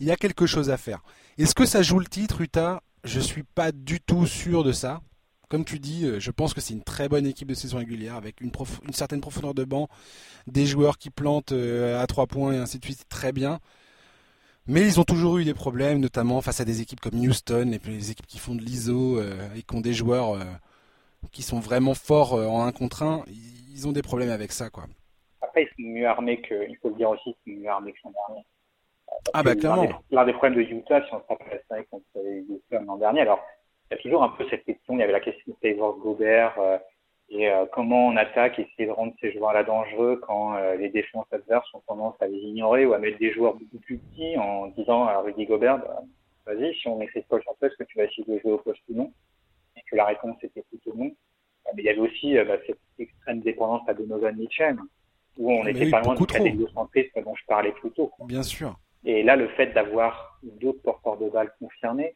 il y a quelque chose à faire. Est-ce que ça joue le titre, Utah? Je suis pas du tout sûr de ça. Comme tu dis, euh, je pense que c'est une très bonne équipe de saison régulière avec une, une certaine profondeur de banc, des joueurs qui plantent euh, à trois points et ainsi de suite, très bien. Mais ils ont toujours eu des problèmes, notamment face à des équipes comme Houston, les, les équipes qui font de l'ISO et qui ont des joueurs qui sont vraiment forts euh, en un contre un, ils ont des problèmes avec ça, quoi. Après, ils sont mieux armés que, il faut le dire aussi, ils sont mieux armés que l'an dernier. ah bah clairement. L'un des, problèmes de Utah, si on se rappelle ça contre Houston l'an dernier, alors il y a toujours un peu cette question, il y avait la question de Taylor Gobert euh, et euh, comment on attaque, essayer de rendre ces joueurs-là dangereux quand les défenses adverses ont tendance à les ignorer ou à mettre des joueurs beaucoup plus petits en disant à Rudy Gobert, bah, vas-y, si on met ces poches en est-ce que tu vas essayer de jouer au poste ou non? Que la réponse était plutôt non. Euh, mais il y avait aussi euh, bah, cette extrême dépendance à Donovan Mitchell, où on était pas loin du catégocentrisme dont je parlais plus tôt. Bien sûr. Et là, le fait d'avoir d'autres porteurs de balles concernés,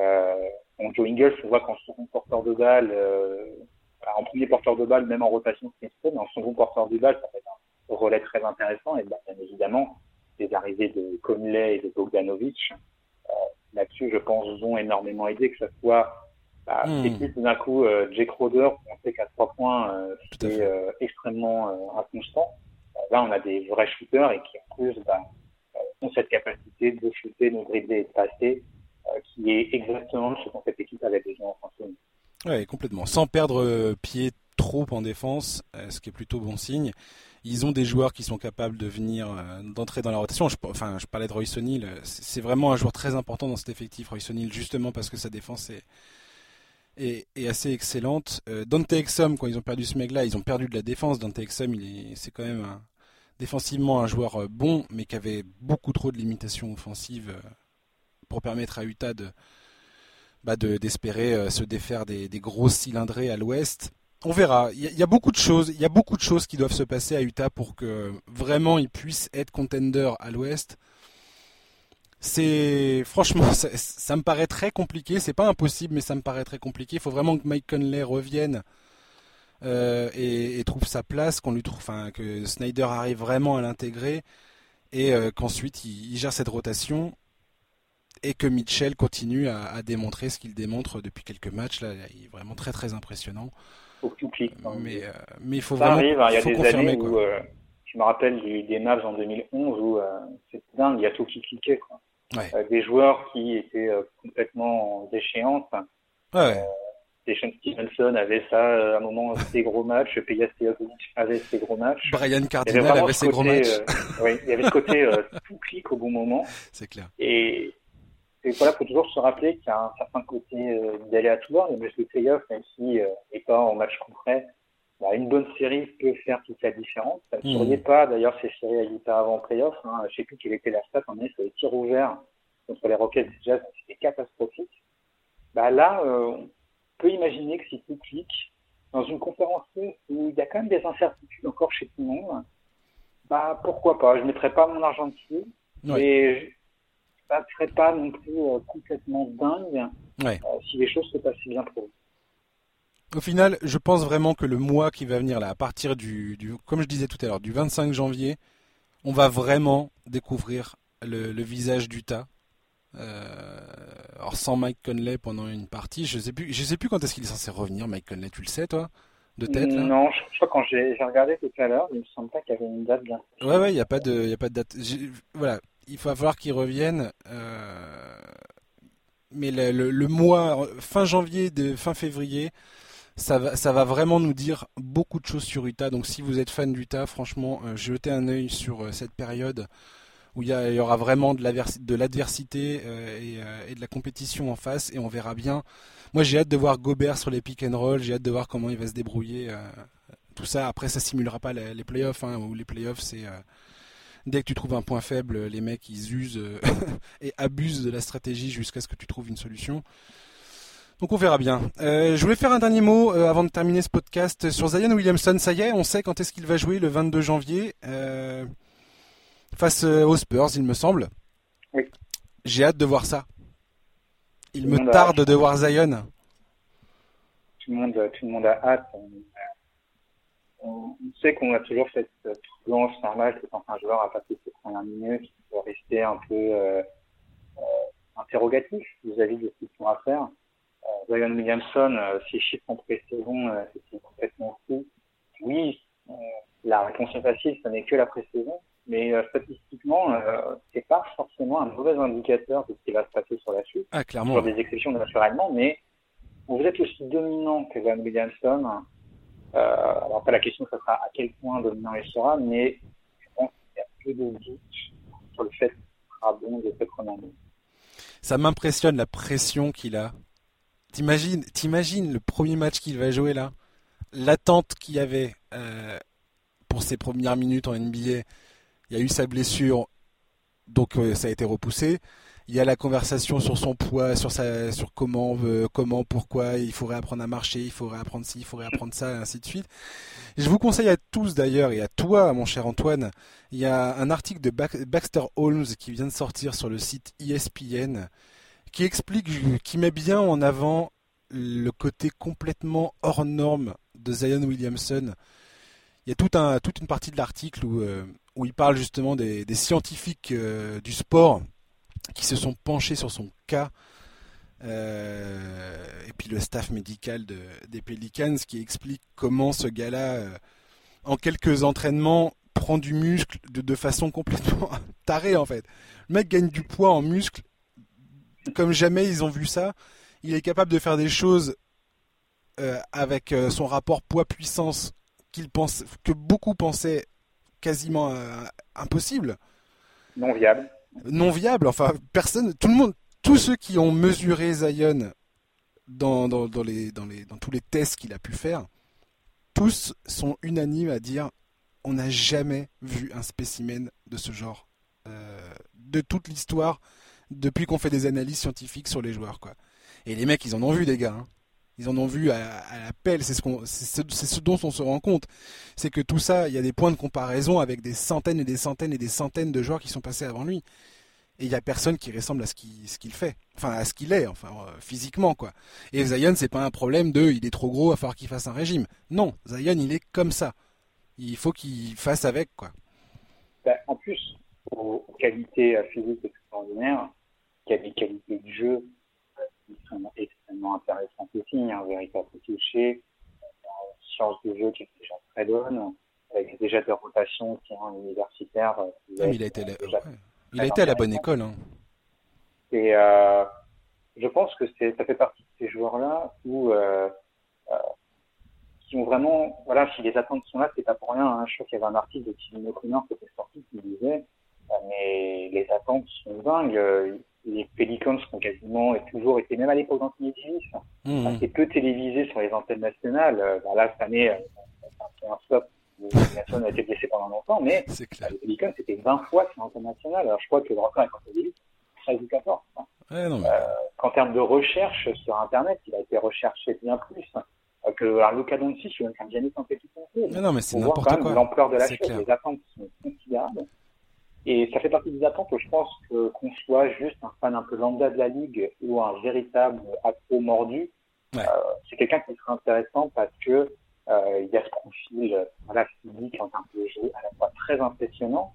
euh, en Joe Ingles, on voit qu'en second porteur de balle, euh, en premier porteur de balle, même en rotation, c'est mais en second porteur de balle, ça fait un relais très intéressant. Et bien évidemment, les arrivées de Conley et de Bogdanovic, euh, là-dessus, je pense, ont énormément aidé, que ce soit bah, hmm. tout d'un coup, euh, Jake Roder, on sait qu'à trois points, euh, c'est euh, extrêmement euh, inconstant. Euh, là, on a des vrais shooters et qui en plus bah, ont cette capacité de shooter, de dribbler et de passer, qui est exactement ce dont cette équipe avait besoin en France. Oui, complètement. Sans perdre pied trop en défense, ce qui est plutôt bon signe. ils ont des joueurs qui sont capables de venir, euh, d'entrer dans la rotation. Je, enfin, je parlais de Royce O'Neal. C'est vraiment un joueur très important dans cet effectif, Royce O'Neal, justement parce que sa défense est, est, assez excellente. Euh, Dante Exum, quand ils ont perdu ce mec-là, ils ont perdu de la défense. Dante Exum, c'est quand même défensivement un joueur euh, bon, mais qui avait beaucoup trop de limitations offensives pour permettre à Utah de bah d'espérer se défaire des, des gros cylindrés à l'ouest on verra. Il y, a beaucoup de choses. Il y a beaucoup de choses qui doivent se passer à Utah pour que vraiment ils puissent être contender à l'Ouest. C'est franchement, ça, me paraît très compliqué. C'est pas impossible, mais ça me paraît très compliqué. Il faut vraiment que Mike Conley revienne euh, et, trouve sa place, qu'on lui trouve, enfin, que Snyder arrive vraiment à l'intégrer et euh, qu'ensuite il, gère cette rotation et que Mitchell continue à, à démontrer ce qu'il démontre depuis quelques matchs. Là, il est vraiment très très impressionnant faut que tout clique. Mais, euh, mais il faut ça vraiment. arrive, hein, il y a des années où euh, je me rappelle du, des Mavs en 2011 où euh, c'était dingue, il y a tout qui cliquait. Quoi. Ouais. des joueurs qui étaient complètement en déchéance. Ouais. Stevenson avait ça à un moment des gros matchs, Peja avait ses gros matchs. Brian Cardinal avait ses gros matchs. oui, il y avait ce côté tout clique au bon moment. *laughs* C'est clair. Et et voilà, faut toujours se rappeler qu'il y a un certain côté euh, d'aléatoire. Le match de playoff, même si euh, n'est pas en match concret, bah, une bonne série peut faire toute la différence. Ça ne mmh. pas d'ailleurs ces séries à Utah avant playoff. Hein. Je sais plus quelle était la stat, on est sur les tirs ouverts contre les Rockets Jazz, c'était catastrophique. Bah là, euh, on peut imaginer que si tout clique, dans une conférence où il y a quand même des incertitudes encore chez tout le monde, bah pourquoi pas? Je mettrai pas mon argent dessus, mais ça ne serait pas non plus euh, complètement dingue euh, si les choses se passaient bien pour eux. Au final, je pense vraiment que le mois qui va venir là, à partir du, comme je disais tout à l'heure, du 25 janvier, on va vraiment découvrir le, visage d'Utah. Euh, alors sans Mike Conley pendant une partie, je sais plus, je sais plus quand est-ce qu'il est censé revenir, Mike Conley, tu le sais toi? De tête là? Non, je, crois quand j'ai regardé tout à l'heure, il me semble pas qu'il y avait une date bien. Ouais ouais, il n'y a pas de, il y a pas de date. Voilà, il va falloir qu'ils reviennent. Euh, mais le, mois, fin janvier, de, fin février, ça va, vraiment nous dire beaucoup de choses sur Utah. Donc si vous êtes fan d'Utah, franchement, euh, jetez un œil sur euh, cette période où il y, aura vraiment de l'adversité et, de la compétition en face et on verra bien. Moi j'ai hâte de voir Gobert sur les pick and roll, j'ai hâte de voir comment il va se débrouiller. tout ça, après ça simulera pas les, playoffs, hein, où les playoffs c'est dès que tu trouves un point faible, les mecs ils usent euh, *laughs* et abusent de la stratégie jusqu'à ce que tu trouves une solution. Donc on verra bien. Euh, je voulais faire un dernier mot euh, avant de terminer ce podcast sur Zion Williamson. Ça y est, on sait quand est-ce qu'il va jouer le 22 janvier face aux Spurs, il me semble. Oui. J'ai hâte de voir ça. Il me tarde de voir Zion. Tout le monde, tout le monde a hâte on, sait qu'on a toujours cette blanche normale que quand un joueur a passé ses premières minutes, il peut rester un peu euh, euh, interrogatif vis-à-vis de ce qu'ils ont à faire. Euh, Zion Williamson, euh, ses chiffres en pré-saison, euh, c'est complètement fou. Oui, euh, la réponse est facile, ce n'est que la pré-saison, mais statistiquement, c'est pas forcément un mauvais indicateur de ce qui va se passer sur la suite. Ah, clairement. Sur des exceptions naturellement, mais vous êtes aussi dominant que Zion Williamson, euh, alors après la question, ça sera à quel point dominant il sera, mais je pense qu'il y a peu de doute sur le fait qu'il sera bon de cette première Ça m'impressionne la pression qu'il a. T'imagines, t'imagines le premier match qu'il va jouer là, l'attente qu'il y avait euh, pour ses premières minutes en NBA. Il y a eu sa blessure, donc euh, ça a été repoussé il y a la conversation sur son poids, sur sa, sur comment, euh, comment, pourquoi il faudrait apprendre à marcher, il faudrait apprendre ci, il faudrait apprendre ça, et ainsi de suite. je vous conseille à tous d'ailleurs et à toi, mon cher Antoine, il y a un article de Baxter Holmes qui vient de sortir sur le site ESPN qui explique, qui met bien en avant le côté complètement hors norme de Zion Williamson. Il y a tout un, toute une partie de l'article où, euh, où il parle justement des, scientifiques euh, du sport qui se sont penchés sur son cas. Euh, et puis le staff médical de, des Pelicans qui explique comment ce gars-là, euh, en quelques entraînements, prend du muscle de, façon complètement *laughs* tarée en fait. Le mec gagne du poids en muscle comme jamais ils ont vu ça. Il est capable de faire des choses euh, avec son rapport poids-puissance qu'il que beaucoup pensaient quasiment impossible. Non viable. Non viable. Enfin, personne, tout le monde, tous ceux qui ont mesuré Zion dans, dans, dans, les, dans tous les tests qu'il a pu faire, tous sont unanimes à dire on n'a jamais vu un spécimen de ce genre euh, de toute l'histoire depuis qu'on fait des analyses scientifiques sur les joueurs quoi. Et les mecs ils en ont vu des gars. Hein. Ils en ont vu à, la pelle, c'est ce, dont on se rend compte. C'est que tout ça, il y a des points de comparaison avec des centaines et des centaines et des centaines de joueurs qui sont passés avant lui et il y a personne qui ressemble à ce qu'il qu'il fait, enfin à ce qu'il est, enfin euh, physiquement quoi. Et Zion c'est pas un problème de il est trop gros, à falloir qu'il fasse un régime. Non, Zion il est comme ça. Il faut qu'il fasse avec quoi. Ben, en plus, aux, qualités euh, physiques extraordinaires, il y a des qualités de jeu qui sont extrêmement intéressantes aussi, un véritable toucher, une science de jeu qui est déjà très bonne, avec déjà des rotations qui sont universitaires. Ah, il a été il a été à la bonne école. Hein. Et euh, je pense que ça fait partie de ces joueurs-là où euh, euh, qui ont vraiment, voilà, si les attentes sont là, c'est pas pour rien. Hein. Je crois qu'il y avait un article de Tim O'Connor qui était sorti qui disait, euh, mais les attentes sont dingues. Les Pelicans ont quasiment et toujours été, même à l'époque d'Anthony Davis, mmh. assez peu télévisés sur les antennes nationales. Euh, bah là, cette année, c'est un flop Nelson a été blessé pendant longtemps, mais clair. le Pelicans, c'était 20 fois sur international. Alors je crois que le record est quand 13 ou 14. Hein. Ouais, non, mais... euh, qu'en termes de recherche sur Internet, il a été recherché bien plus euh, que alors, Luca Doncic ou même Giannis Antetokounmpo. Mais non, mais c'est n'importe quoi. L'ampleur de la chose, les attentes sont considérables. Et ça fait partie des attentes je pense que qu'on soit juste un fan un peu lambda de la ligue ou un véritable accro mordu, ouais. euh, c'est quelqu'un qui serait intéressant parce que euh, il y a ce profil voilà, physique en termes de jeu à la fois très impressionnant,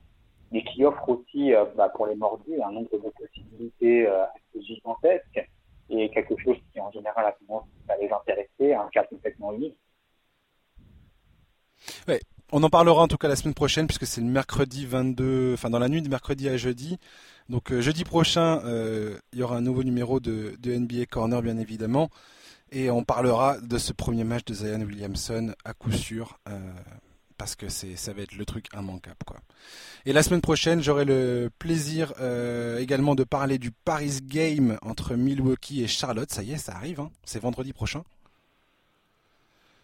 mais qui offre aussi euh, bah, pour les mordus un nombre de possibilités assez gigantesques et quelque chose qui en général a tendance à les intéresser, un cas complètement unique. Ouais, on en parlera en tout cas la semaine prochaine puisque c'est le mercredi 22, enfin dans la nuit de mercredi à jeudi. Donc jeudi prochain, euh, il y aura un nouveau numéro de, NBA Corner bien évidemment. Et on parlera de ce premier match de Zion Williamson à coup sûr. Euh, parce que ça va être le truc immanquable quoi. Et la semaine prochaine, j'aurai le plaisir euh, également de parler du Paris Game entre Milwaukee et Charlotte. Ça y est, ça arrive, hein. c'est vendredi prochain.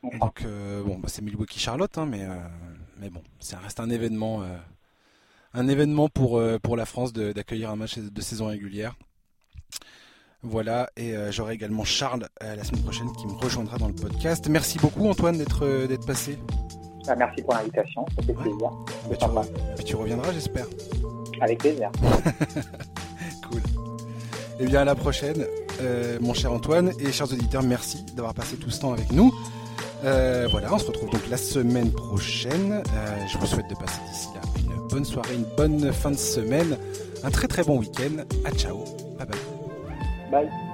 Donc euh, bon, bah, c'est Milwaukee Charlotte, hein, mais mais bon, ça reste un événement, un événement pour pour la France d'accueillir un match de saison régulière. Voilà, et euh, j'aurai également Charles euh, la semaine prochaine qui me rejoindra dans le podcast. Merci beaucoup Antoine d'être euh, d'être passé. Ah, merci pour l'invitation, ça fait plaisir. Bah, tu, tu, reviendras j'espère. Avec plaisir. *laughs* cool. Eh bien à la prochaine, mon cher Antoine, et chers auditeurs, merci d'avoir passé tout ce temps avec nous. Voilà, on se retrouve donc la semaine prochaine. je vous souhaite de passer d'ici là une bonne soirée, une bonne fin de semaine, un très très bon week-end. À ciao, bye bye. Bye.